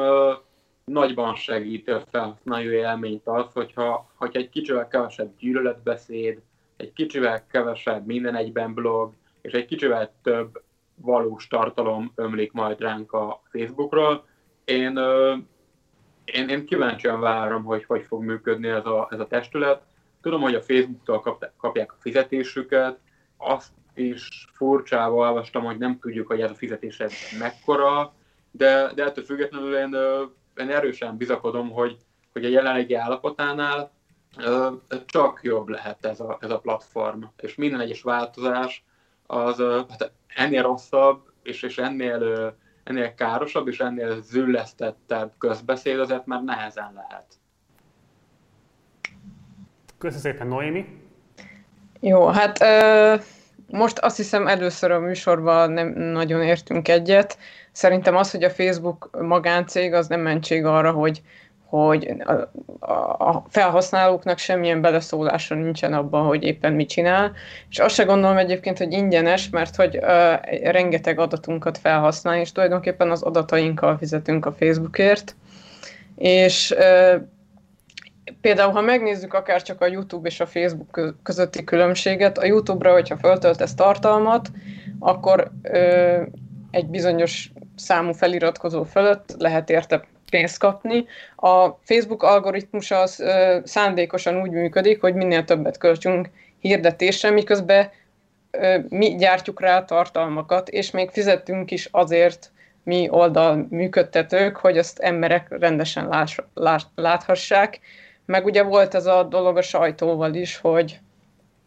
nagyban segít a felhasználó élményt az, hogyha, hogyha egy kicsivel kevesebb gyűlöletbeszéd, egy kicsivel kevesebb minden egyben blog, és egy kicsivel több valós tartalom ömlik majd ránk a Facebookról. Én, én, én kíváncsian várom, hogy hogy fog működni ez a, ez a testület. Tudom, hogy a Facebooktól kap, kapják a fizetésüket, azt is furcsával olvastam, hogy nem tudjuk, hogy ez a fizetés ez mekkora, de, de ettől függetlenül én, én erősen bizakodom, hogy, hogy a jelenlegi állapotánál csak jobb lehet ez a, ez a platform, és minden egyes változás az hát ennél rosszabb, és, és ennél, ennél károsabb, és ennél züllesztettebb közbeszéd azért már nehezen lehet. Köszönöm szépen, Noémi. Jó, hát ö, most azt hiszem először a műsorban nem nagyon értünk egyet. Szerintem az, hogy a Facebook magáncég, az nem mentség arra, hogy hogy a felhasználóknak semmilyen beleszólása nincsen abban, hogy éppen mit csinál, és azt se gondolom egyébként, hogy ingyenes, mert hogy uh, rengeteg adatunkat felhasznál, és tulajdonképpen az adatainkkal fizetünk a Facebookért, és uh, például, ha megnézzük akár csak a YouTube és a Facebook közötti különbséget, a YouTube-ra, hogyha föltöltesz tartalmat, akkor uh, egy bizonyos számú feliratkozó fölött lehet érte pénzt kapni. A Facebook algoritmus az ö, szándékosan úgy működik, hogy minél többet költsünk hirdetésre, miközben ö, mi gyártjuk rá tartalmakat, és még fizetünk is azért mi oldal működtetők, hogy azt emberek rendesen láss, lát, láthassák. Meg ugye volt ez a dolog a sajtóval is, hogy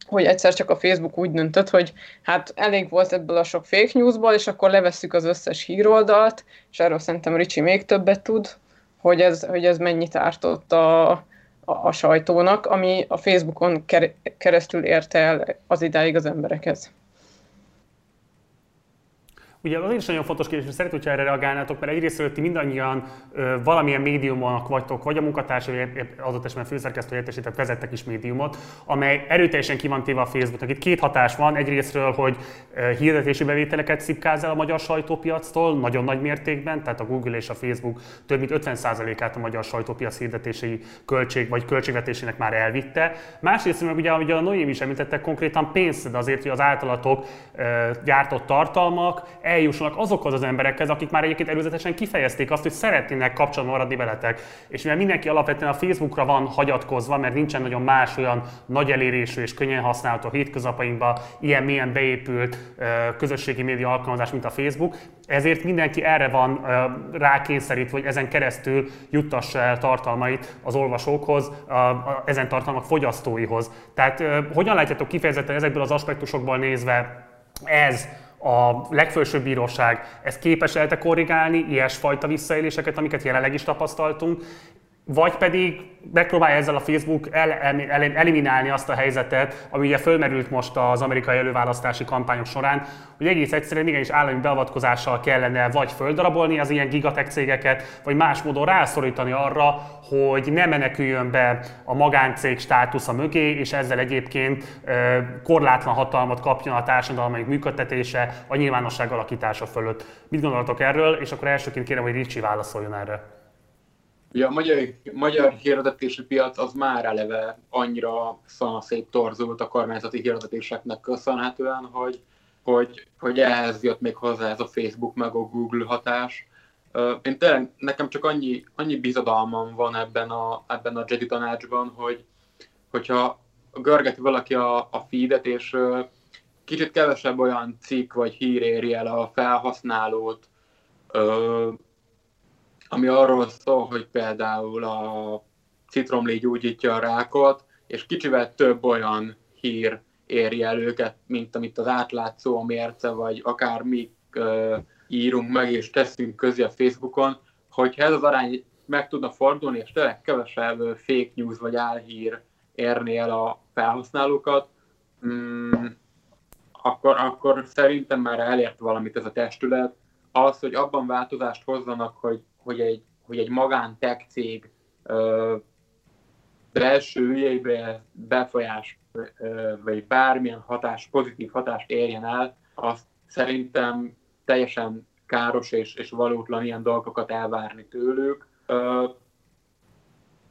hogy egyszer csak a Facebook úgy döntött, hogy hát elég volt ebből a sok fake newsból, és akkor levesszük az összes híroldalt, és erről szerintem Ricsi még többet tud, hogy ez, hogy ez mennyit ártott a, a, a sajtónak, ami a Facebookon keresztül érte el az idáig az emberekhez. Ugye az is nagyon fontos kérdés, hogy szeretném, hogyha erre reagálnátok, mert egyrészt ti mindannyian ö, valamilyen médiumnak vagytok, vagy a munkatárs, vagy adott esetben főszerkesztő értesített vezettek is médiumot, amely erőteljesen ki van téve a Facebooknak. Itt két hatás van, egyrésztről, hogy ö, hirdetési bevételeket szipkáz el a magyar sajtópiactól, nagyon nagy mértékben, tehát a Google és a Facebook több mint 50%-át a magyar sajtópiac hirdetési költség vagy költségvetésének már elvitte. Másrészt meg ugye, ugye a Noém is említette, konkrétan pénzt azért, hogy az általatok ö, gyártott tartalmak eljussanak azokhoz az emberekhez, akik már egyébként előzetesen kifejezték azt, hogy szeretnének kapcsolatban maradni veletek. És mivel mindenki alapvetően a Facebookra van hagyatkozva, mert nincsen nagyon más olyan nagy elérésű és könnyen használható hétköznapainkban ilyen milyen beépült közösségi média alkalmazás, mint a Facebook, ezért mindenki erre van rákényszerítve, hogy ezen keresztül juttassa el tartalmait az olvasókhoz, ezen tartalmak fogyasztóihoz. Tehát hogyan látjátok kifejezetten ezekből az aspektusokból nézve ez a legfelsőbb bíróság, ez képes elte korrigálni? Ilyesfajta visszaéléseket, amiket jelenleg is tapasztaltunk, vagy pedig megpróbálja ezzel a Facebook el, el, eliminálni azt a helyzetet, ami ugye fölmerült most az amerikai előválasztási kampányok során, hogy egész egyszerűen igenis állami beavatkozással kellene vagy földarabolni az ilyen gigatech cégeket, vagy más módon rászorítani arra, hogy ne meneküljön be a magáncég státusza mögé, és ezzel egyébként korlátlan hatalmat kapjon a társadalmi működtetése, a nyilvánosság alakítása fölött. Mit gondoltok erről? És akkor elsőként kérem, hogy Ricsi válaszoljon erre. Ugye a magyar, magyar hirdetési piac az már eleve annyira szanaszét torzult a kormányzati hirdetéseknek köszönhetően, hogy, hogy, hogy ehhez jött még hozzá ez a Facebook meg a Google hatás. Én tényleg, nekem csak annyi, annyi bizadalmam van ebben a, ebben a Jedi tanácsban, hogy hogyha görgeti valaki a, a feedet, és kicsit kevesebb olyan cikk vagy hír éri el a felhasználót, ami arról szól, hogy például a citromlé gyógyítja a rákot, és kicsivel több olyan hír éri el őket, mint amit az átlátszó, a mérce, vagy akár mi írunk meg és teszünk közé a Facebookon, hogyha ez az arány meg tudna fordulni, és tényleg kevesebb fake news vagy álhír érni el a felhasználókat, mm, akkor, akkor szerintem már elért valamit ez a testület. Az, hogy abban változást hozzanak, hogy hogy egy, hogy egy magán tech cég ö, belső ügyeibe befolyás ö, vagy bármilyen hatás, pozitív hatást érjen el, azt szerintem teljesen káros és, és valótlan ilyen dolgokat elvárni tőlük. Ö,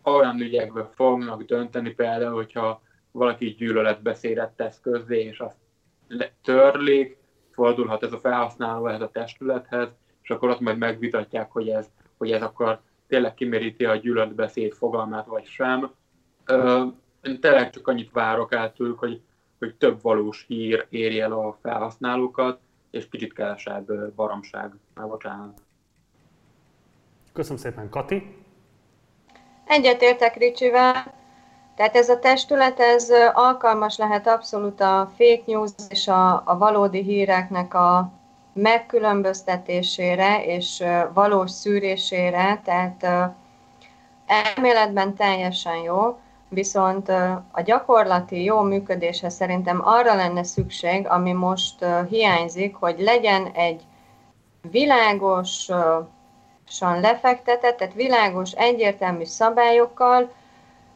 olyan ügyekben fognak dönteni például, hogyha valaki gyűlöletbeszédet tesz közzé, és azt törlik, fordulhat ez a felhasználó ehhez a testülethez, és akkor ott majd megvitatják, hogy ez hogy ez akkor tényleg kimeríti a gyűlöletbeszéd fogalmát, vagy sem. Én tényleg csak annyit várok el tőlük, hogy, hogy több valós hír érje el a felhasználókat, és kicsit kevesebb baromság. Már bocsánat. Köszönöm szépen, Kati. Egyetértek Ricsivel. Tehát ez a testület, ez alkalmas lehet abszolút a fake news és a, a valódi híreknek a megkülönböztetésére és valós szűrésére, tehát elméletben teljesen jó, viszont a gyakorlati jó működéshez szerintem arra lenne szükség, ami most hiányzik, hogy legyen egy világosan lefektetett, tehát világos, egyértelmű szabályokkal,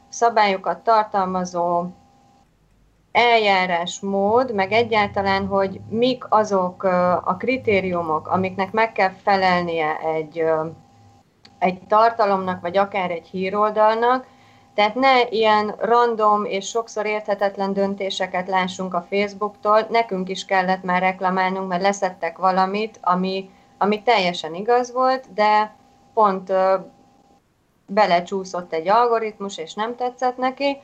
szabályokat tartalmazó eljárásmód, meg egyáltalán, hogy mik azok a kritériumok, amiknek meg kell felelnie egy, egy tartalomnak, vagy akár egy híroldalnak, tehát ne ilyen random és sokszor érthetetlen döntéseket lássunk a Facebooktól, nekünk is kellett már reklamálnunk, mert leszettek valamit, ami, ami teljesen igaz volt, de pont belecsúszott egy algoritmus, és nem tetszett neki,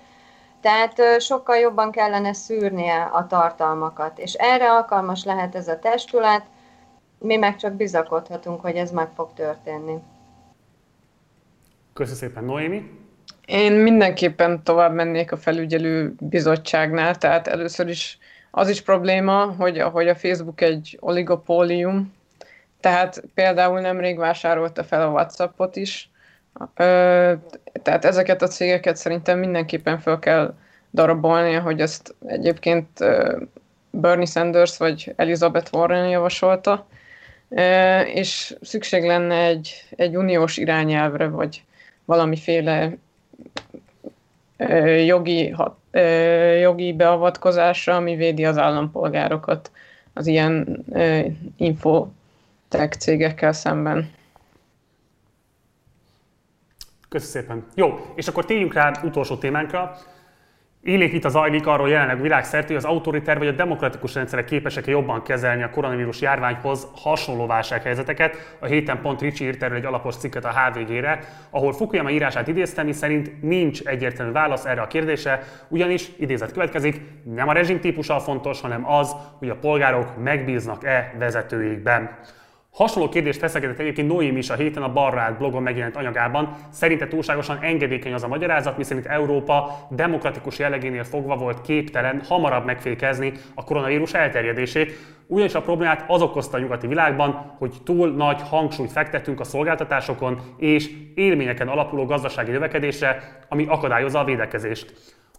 tehát sokkal jobban kellene szűrnie a tartalmakat, és erre alkalmas lehet ez a testület, mi meg csak bizakodhatunk, hogy ez meg fog történni. Köszönöm szépen, Noémi. Én mindenképpen tovább mennék a felügyelő bizottságnál, tehát először is az is probléma, hogy, hogy a Facebook egy oligopólium, tehát például nemrég vásárolta fel a WhatsAppot is, tehát ezeket a cégeket szerintem mindenképpen fel kell darabolni, hogy ezt egyébként Bernie Sanders vagy Elizabeth Warren javasolta, és szükség lenne egy, egy uniós irányelvre, vagy valamiféle jogi, jogi beavatkozásra, ami védi az állampolgárokat az ilyen infotech cégekkel szemben. Köszönöm szépen. Jó, és akkor térjünk rá utolsó témánkra. Itt az zajlik arról jelenleg világszerte, hogy az autoriter vagy a demokratikus rendszerek képesek-e jobban kezelni a koronavírus járványhoz hasonló válsághelyzeteket. A héten pont Ricsi írt erről egy alapos cikket a HVG-re, ahol Fukuyama írását idéztem, szerint nincs egyértelmű válasz erre a kérdésre, ugyanis idézet következik, nem a rezsim típusa fontos, hanem az, hogy a polgárok megbíznak-e vezetőikben. Hasonló kérdést feszegetett egyébként Noémi is a héten a Barrát blogon megjelent anyagában. Szerinte túlságosan engedékeny az a magyarázat, miszerint Európa demokratikus jellegénél fogva volt képtelen hamarabb megfékezni a koronavírus elterjedését. Ugyanis a problémát az okozta a nyugati világban, hogy túl nagy hangsúlyt fektettünk a szolgáltatásokon és élményeken alapuló gazdasági növekedésre, ami akadályozza a védekezést.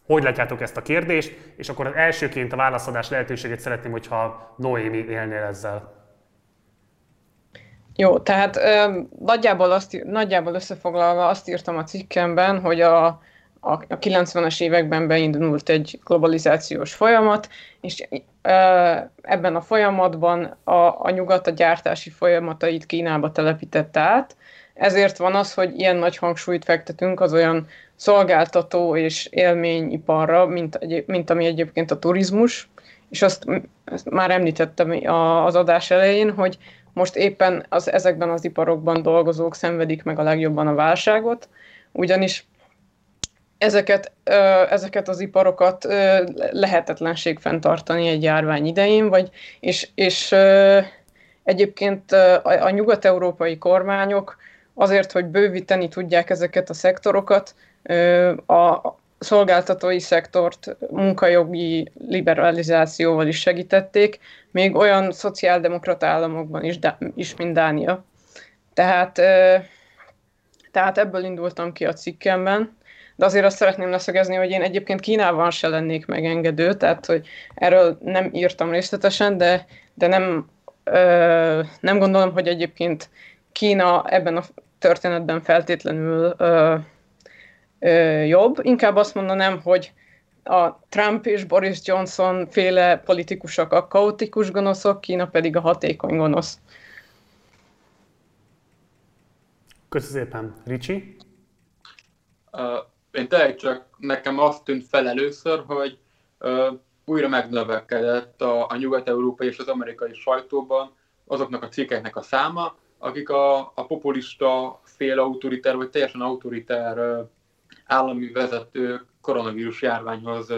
Hogy látjátok ezt a kérdést? És akkor az elsőként a válaszadás lehetőségét szeretném, hogyha Noémi élnél ezzel. Jó, tehát ö, nagyjából, azt, nagyjából összefoglalva azt írtam a cikkemben, hogy a, a, a 90-es években beindult egy globalizációs folyamat, és ö, ebben a folyamatban a, a nyugat a gyártási folyamatait Kínába telepítette át, ezért van az, hogy ilyen nagy hangsúlyt fektetünk az olyan szolgáltató és élményiparra, mint, mint ami egyébként a turizmus, és azt, azt már említettem az adás elején, hogy most éppen az, ezekben az iparokban dolgozók szenvedik meg a legjobban a válságot, ugyanis ezeket, ezeket az iparokat lehetetlenség fenntartani egy járvány idején, vagy, és, és egyébként a, nyugat-európai kormányok azért, hogy bővíteni tudják ezeket a szektorokat, a, szolgáltatói szektort munkajogi liberalizációval is segítették, még olyan szociáldemokrata államokban is, is mint Dánia. Tehát, tehát ebből indultam ki a cikkemben, de azért azt szeretném leszögezni, hogy én egyébként Kínában se lennék megengedő, tehát hogy erről nem írtam részletesen, de, de nem, nem gondolom, hogy egyébként Kína ebben a történetben feltétlenül ö, jobb. Inkább azt mondanám, hogy a Trump és Boris Johnson féle politikusok a kaotikus gonoszok, Kína pedig a hatékony gonosz. Köszönöm szépen. Ricsi? Uh, én tényleg csak nekem azt tűnt fel először, hogy uh, újra megnövekedett a, a nyugat-európai és az amerikai sajtóban azoknak a cikkeknek a száma, akik a, a populista, fél autoriter vagy teljesen autoriter uh, állami vezetők koronavírus járványhoz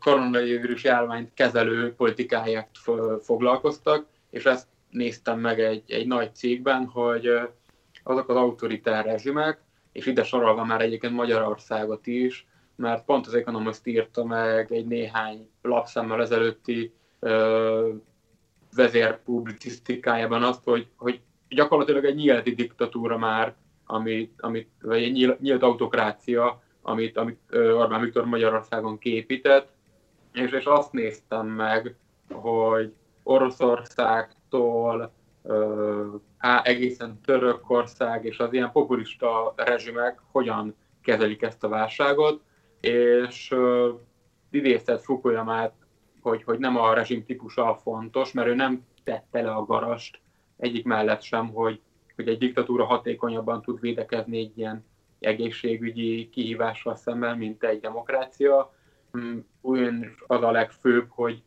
koronavírus járványt kezelő politikáját foglalkoztak, és ezt néztem meg egy, egy nagy cégben, hogy azok az autoritár rezsimek, és ide sorolva már egyébként Magyarországot is, mert pont az Economist írta meg egy néhány lapszámmal ezelőtti ö, vezérpublicisztikájában azt, hogy, hogy gyakorlatilag egy nyílti diktatúra már amit, amit, vagy egy nyílt, autokrácia, amit, amit Orbán Viktor Magyarországon képített, és, és azt néztem meg, hogy Oroszországtól á, egészen Törökország és az ilyen populista rezsimek hogyan kezelik ezt a válságot, és uh, idéztet Fukuyamát, hogy, hogy nem a rezsim típusa fontos, mert ő nem tette le a garast egyik mellett sem, hogy hogy egy diktatúra hatékonyabban tud védekezni egy ilyen egészségügyi kihívással szemben, mint egy demokrácia. Mm, Ugyan az a legfőbb, hogy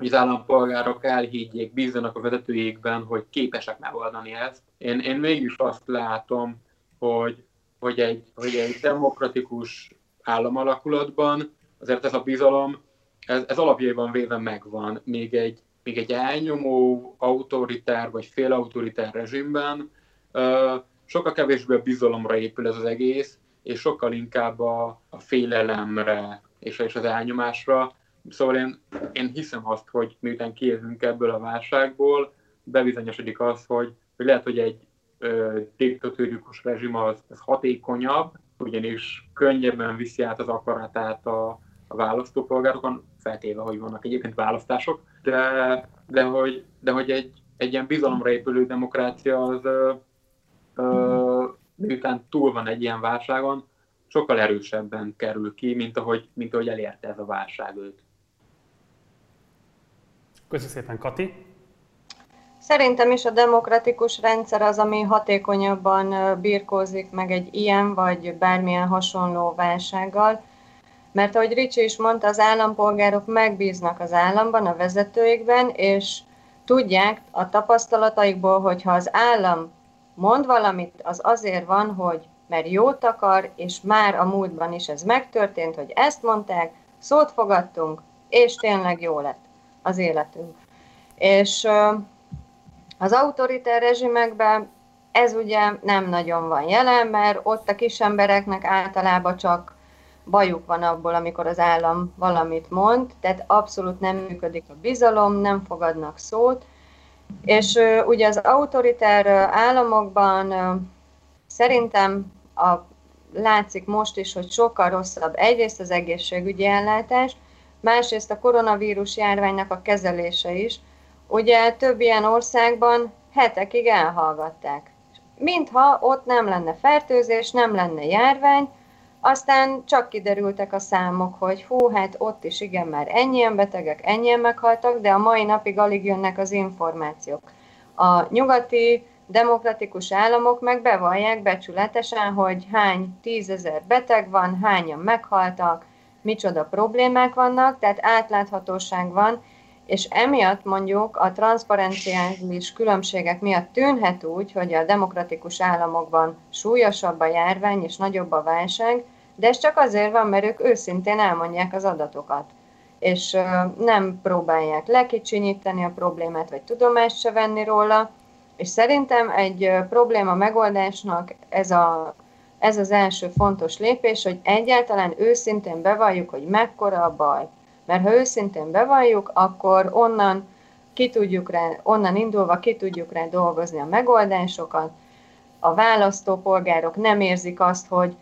az állampolgárok elhiggyék, bízzanak a vezetőjékben, hogy képesek megoldani ezt. Én, én mégis azt látom, hogy, hogy, egy, hogy egy demokratikus államalakulatban azért ez a bizalom, ez, ez alapjában véve megvan. Még egy, még egy elnyomó, autoritár vagy félautoritár rezsimben sokkal kevésbé a bizalomra épül ez az egész, és sokkal inkább a, a félelemre és, és az elnyomásra. Szóval én, én hiszem azt, hogy miután kijövünk ebből a válságból, bebizonyosodik az, hogy, hogy lehet, hogy egy ö, diktatórikus rezsim az, az hatékonyabb, ugyanis könnyebben viszi át az akaratát a, a választópolgárokon, feltéve, hogy vannak egyébként választások, de, de, hogy, de hogy egy, egy ilyen bizalomra épülő demokrácia az, miután túl van egy ilyen válságon, sokkal erősebben kerül ki, mint ahogy, mint ahogy elérte ez a válság őt. Köszönöm szépen, Kati. Szerintem is a demokratikus rendszer az, ami hatékonyabban birkózik meg egy ilyen vagy bármilyen hasonló válsággal. Mert ahogy Ricsi is mondta, az állampolgárok megbíznak az államban, a vezetőikben, és tudják a tapasztalataikból, hogy ha az állam mond valamit, az azért van, hogy mert jót akar, és már a múltban is ez megtörtént, hogy ezt mondták, szót fogadtunk, és tényleg jó lett az életünk. És az autoritár rezsimekben ez ugye nem nagyon van jelen, mert ott a kis embereknek általában csak bajuk van abból, amikor az állam valamit mond, tehát abszolút nem működik a bizalom, nem fogadnak szót, és ugye az autoritár államokban szerintem a, látszik most is, hogy sokkal rosszabb egyrészt az egészségügyi ellátás, másrészt a koronavírus járványnak a kezelése is. Ugye több ilyen országban hetekig elhallgatták. Mintha ott nem lenne fertőzés, nem lenne járvány, aztán csak kiderültek a számok, hogy hú, hát ott is igen, már ennyien betegek, ennyien meghaltak, de a mai napig alig jönnek az információk. A nyugati demokratikus államok meg bevallják becsületesen, hogy hány tízezer beteg van, hányan meghaltak, micsoda problémák vannak, tehát átláthatóság van, és emiatt mondjuk a transzparenciális különbségek miatt tűnhet úgy, hogy a demokratikus államokban súlyosabb a járvány és nagyobb a válság, de ez csak azért van, mert ők őszintén elmondják az adatokat, és nem próbálják lekicsinyíteni a problémát, vagy tudomást se venni róla, és szerintem egy probléma megoldásnak ez, a, ez az első fontos lépés, hogy egyáltalán őszintén bevalljuk, hogy mekkora a baj. Mert ha őszintén bevalljuk, akkor onnan ki tudjuk rá, onnan indulva ki tudjuk rá dolgozni a megoldásokat. A választópolgárok nem érzik azt, hogy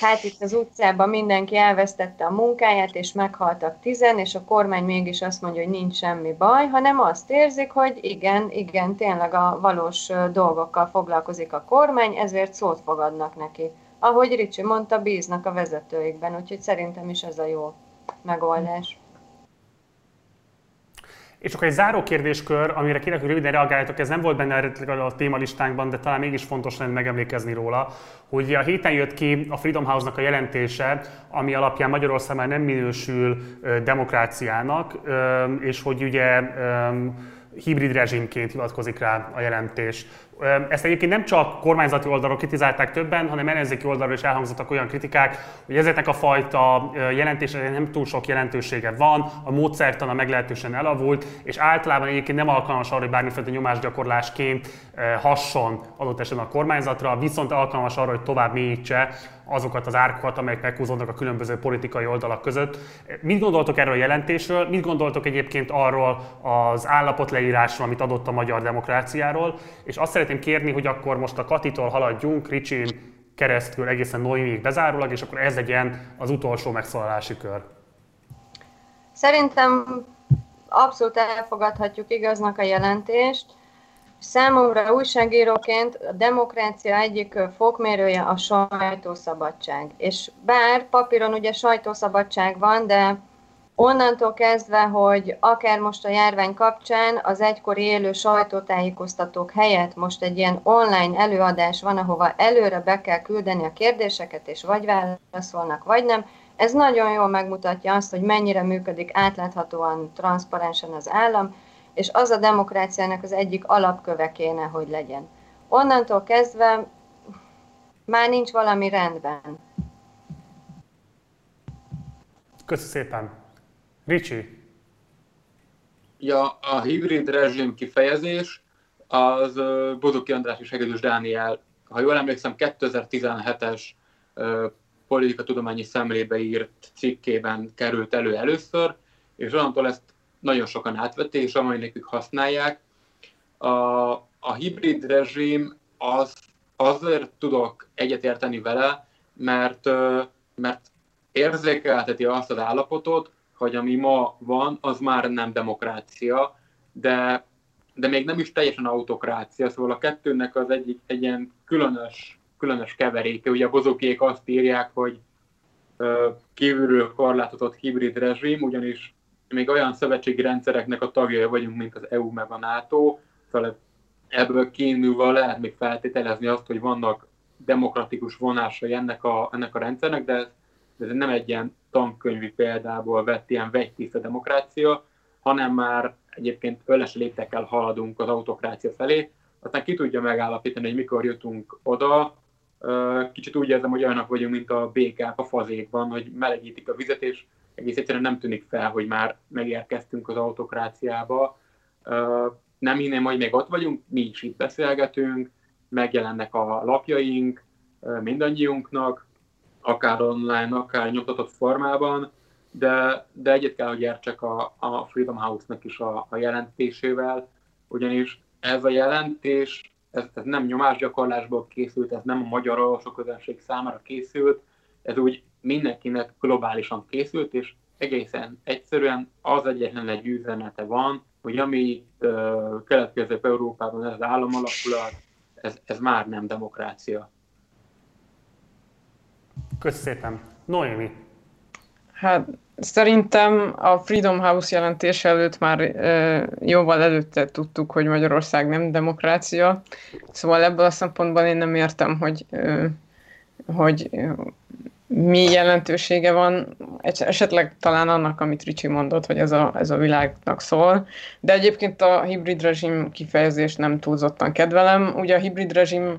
hát itt az utcában mindenki elvesztette a munkáját, és meghaltak tizen, és a kormány mégis azt mondja, hogy nincs semmi baj, hanem azt érzik, hogy igen, igen, tényleg a valós dolgokkal foglalkozik a kormány, ezért szót fogadnak neki. Ahogy Ricsi mondta, bíznak a vezetőikben, úgyhogy szerintem is ez a jó megoldás. És akkor egy záró kérdéskör, amire kérek, hogy röviden reagáljatok, ez nem volt benne a témalistánkban, de talán mégis fontos lenne megemlékezni róla, hogy a héten jött ki a Freedom House-nak a jelentése, ami alapján Magyarország már nem minősül demokráciának, és hogy ugye hibrid rezsimként hivatkozik rá a jelentés. Ezt egyébként nem csak kormányzati oldalról kritizálták többen, hanem ellenzéki oldalról is elhangzottak olyan kritikák, hogy ezeknek a fajta jelentésnek nem túl sok jelentősége van, a módszertana meglehetősen elavult, és általában egyébként nem alkalmas arra, hogy bármiféle nyomásgyakorlásként hasson adott esetben a kormányzatra, viszont alkalmas arra, hogy tovább mélyítse azokat az árkokat, amelyek meghúzódnak a különböző politikai oldalak között. Mit gondoltok erről a jelentésről? Mit gondoltok egyébként arról az állapotleírásról, amit adott a magyar demokráciáról? És azt szeretném kérni, hogy akkor most a Katitól haladjunk, Ricsin keresztül egészen Noémiig bezárólag, és akkor ez legyen az utolsó megszólalási kör. Szerintem abszolút elfogadhatjuk igaznak a jelentést. Számomra újságíróként a demokrácia egyik fokmérője a sajtószabadság. És bár papíron ugye sajtószabadság van, de onnantól kezdve, hogy akár most a járvány kapcsán az egykori élő sajtótájékoztatók helyett most egy ilyen online előadás van, ahova előre be kell küldeni a kérdéseket, és vagy válaszolnak, vagy nem. Ez nagyon jól megmutatja azt, hogy mennyire működik átláthatóan, transzparensen az állam, és az a demokráciának az egyik alapköve kéne, hogy legyen. Onnantól kezdve már nincs valami rendben. Köszönöm szépen. Ricsi. Ja, a hibrid rezsim kifejezés az Bodoki András és Hegedűs Dániel, ha jól emlékszem, 2017-es politikatudományi szemlébe írt cikkében került elő először, és onnantól ezt nagyon sokan átvették, és amely nekük használják. A, a hibrid rezsim az, azért tudok egyetérteni vele, mert, mert érzékelteti azt az állapotot, hogy ami ma van, az már nem demokrácia, de, de még nem is teljesen autokrácia, szóval a kettőnek az egyik egy ilyen különös, különös keveréke. Ugye a bozókiék azt írják, hogy kívülről korlátozott hibrid rezsim, ugyanis még olyan szövetségi rendszereknek a tagjai vagyunk, mint az EU meg a NATO, szóval ebből kiindulva lehet még feltételezni azt, hogy vannak demokratikus vonásai ennek a, ennek a rendszernek, de, ez nem egy ilyen tankönyvi példából vett ilyen vegytiszta demokrácia, hanem már egyébként öles léptekkel haladunk az autokrácia felé, aztán ki tudja megállapítani, hogy mikor jutunk oda. Kicsit úgy érzem, hogy olyanok vagyunk, mint a békák a fazékban, hogy melegítik a vizet, és egész egyszerűen nem tűnik fel, hogy már megérkeztünk az autokráciába. Nem hinném, hogy még ott vagyunk, mi is itt beszélgetünk, megjelennek a lapjaink mindannyiunknak, akár online, akár nyomtatott formában, de, de egyet kell, hogy értsek a, a Freedom House-nak is a, a jelentésével, ugyanis ez a jelentés, ez, ez nem nyomásgyakorlásból készült, ez nem a magyar olvasó közönség számára készült, ez úgy mindenkinek globálisan készült, és egészen egyszerűen az egyetlen egy üzenete van, hogy ami uh, kelet-közép-európában ez az államalakulat, ez, ez már nem demokrácia. Köszönöm szépen. Noémi. Hát szerintem a Freedom House jelentés előtt már e, jóval előtte tudtuk, hogy Magyarország nem demokrácia. Szóval ebből a szempontból én nem értem, hogy, e, hogy mi jelentősége van, esetleg talán annak, amit Ricsi mondott, hogy ez a, ez a világnak szól, de egyébként a hibrid rezsim kifejezést nem túlzottan kedvelem. Ugye a hibrid rezsim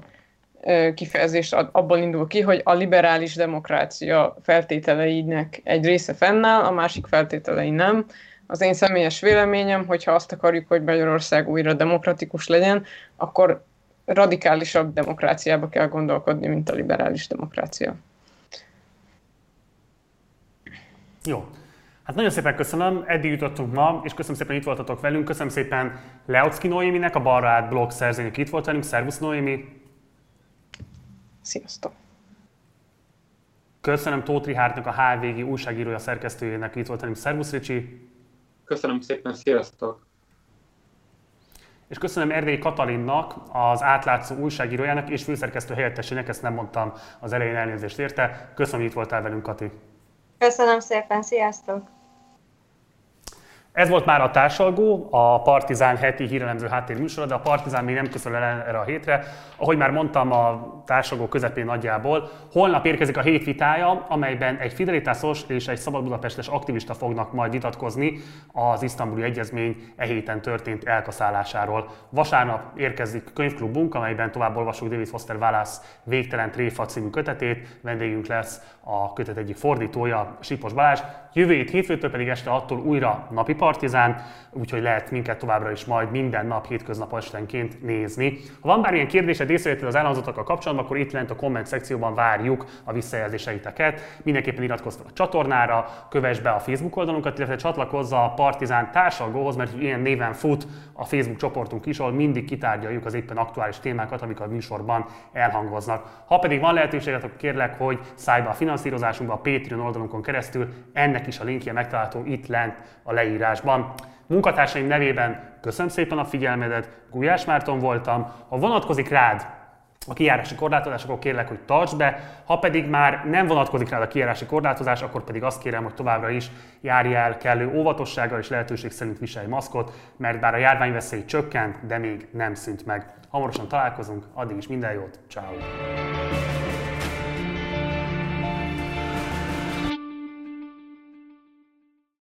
kifejezés abból indul ki, hogy a liberális demokrácia feltételeinek egy része fennáll, a másik feltételei nem. Az én személyes véleményem, hogyha azt akarjuk, hogy Magyarország újra demokratikus legyen, akkor radikálisabb demokráciába kell gondolkodni, mint a liberális demokrácia. Jó. Hát nagyon szépen köszönöm, eddig jutottunk ma, és köszönöm szépen, itt voltatok velünk. Köszönöm szépen Leocki Noéminek, a Balra át blog szerzőnek itt volt velünk. Szervusz Noémi! Sziasztok! Köszönöm Tóth Rihártnak, a HVG újságírója, szerkesztőjének itt volt velünk. Szervusz Ricsi! Köszönöm szépen, sziasztok! És köszönöm Erdély Katalinnak, az átlátszó újságírójának és főszerkesztő helyettesének, ezt nem mondtam az elején elnézést érte. Köszönöm, hogy itt voltál velünk, Kati. Köszönöm szépen, sziasztok! Ez volt már a társalgó, a Partizán heti hírelemző háttérműsora, de a Partizán még nem köszön el erre a hétre. Ahogy már mondtam, a társalgó közepén nagyjából. Holnap érkezik a hét vitája, amelyben egy fidelitásos és egy Szabad Budapestes aktivista fognak majd vitatkozni az isztambuli egyezmény e héten történt elkaszálásáról. Vasárnap érkezik könyvklubunk, amelyben tovább olvasjuk David Foster Wallace Végtelen Tréfa című kötetét. Vendégünk lesz a kötet egyik fordítója, Sipos Balázs. Jövő hét hétfőtől pedig este attól újra napi partizán, úgyhogy lehet minket továbbra is majd minden nap hétköznap estenként nézni. Ha van bármilyen kérdésed, észrevétel az elhangzottakkal kapcsolatban, akkor itt lent a komment szekcióban várjuk a visszajelzéseiteket. Mindenképpen iratkozz a csatornára, kövess be a Facebook oldalunkat, illetve csatlakozza a Partizán társalgóhoz, mert ilyen néven fut a Facebook csoportunk is, ahol mindig kitárgyaljuk az éppen aktuális témákat, amik a műsorban elhangoznak. Ha pedig van lehetőséget, akkor kérlek, hogy szállj be a finanszírozásunkba a Patreon oldalunkon keresztül, ennek is a linkje megtalálható itt lent a leírásban. Munkatársaim nevében köszönöm szépen a figyelmedet, Gulyás Márton voltam. Ha vonatkozik rád a kijárási korlátozás, akkor kérlek, hogy tartsd be. Ha pedig már nem vonatkozik rád a kijárási korlátozás, akkor pedig azt kérem, hogy továbbra is járj el kellő óvatossággal és lehetőség szerint viselj maszkot, mert bár a járványveszély csökkent, de még nem szűnt meg. Hamarosan találkozunk, addig is minden jót, ciao.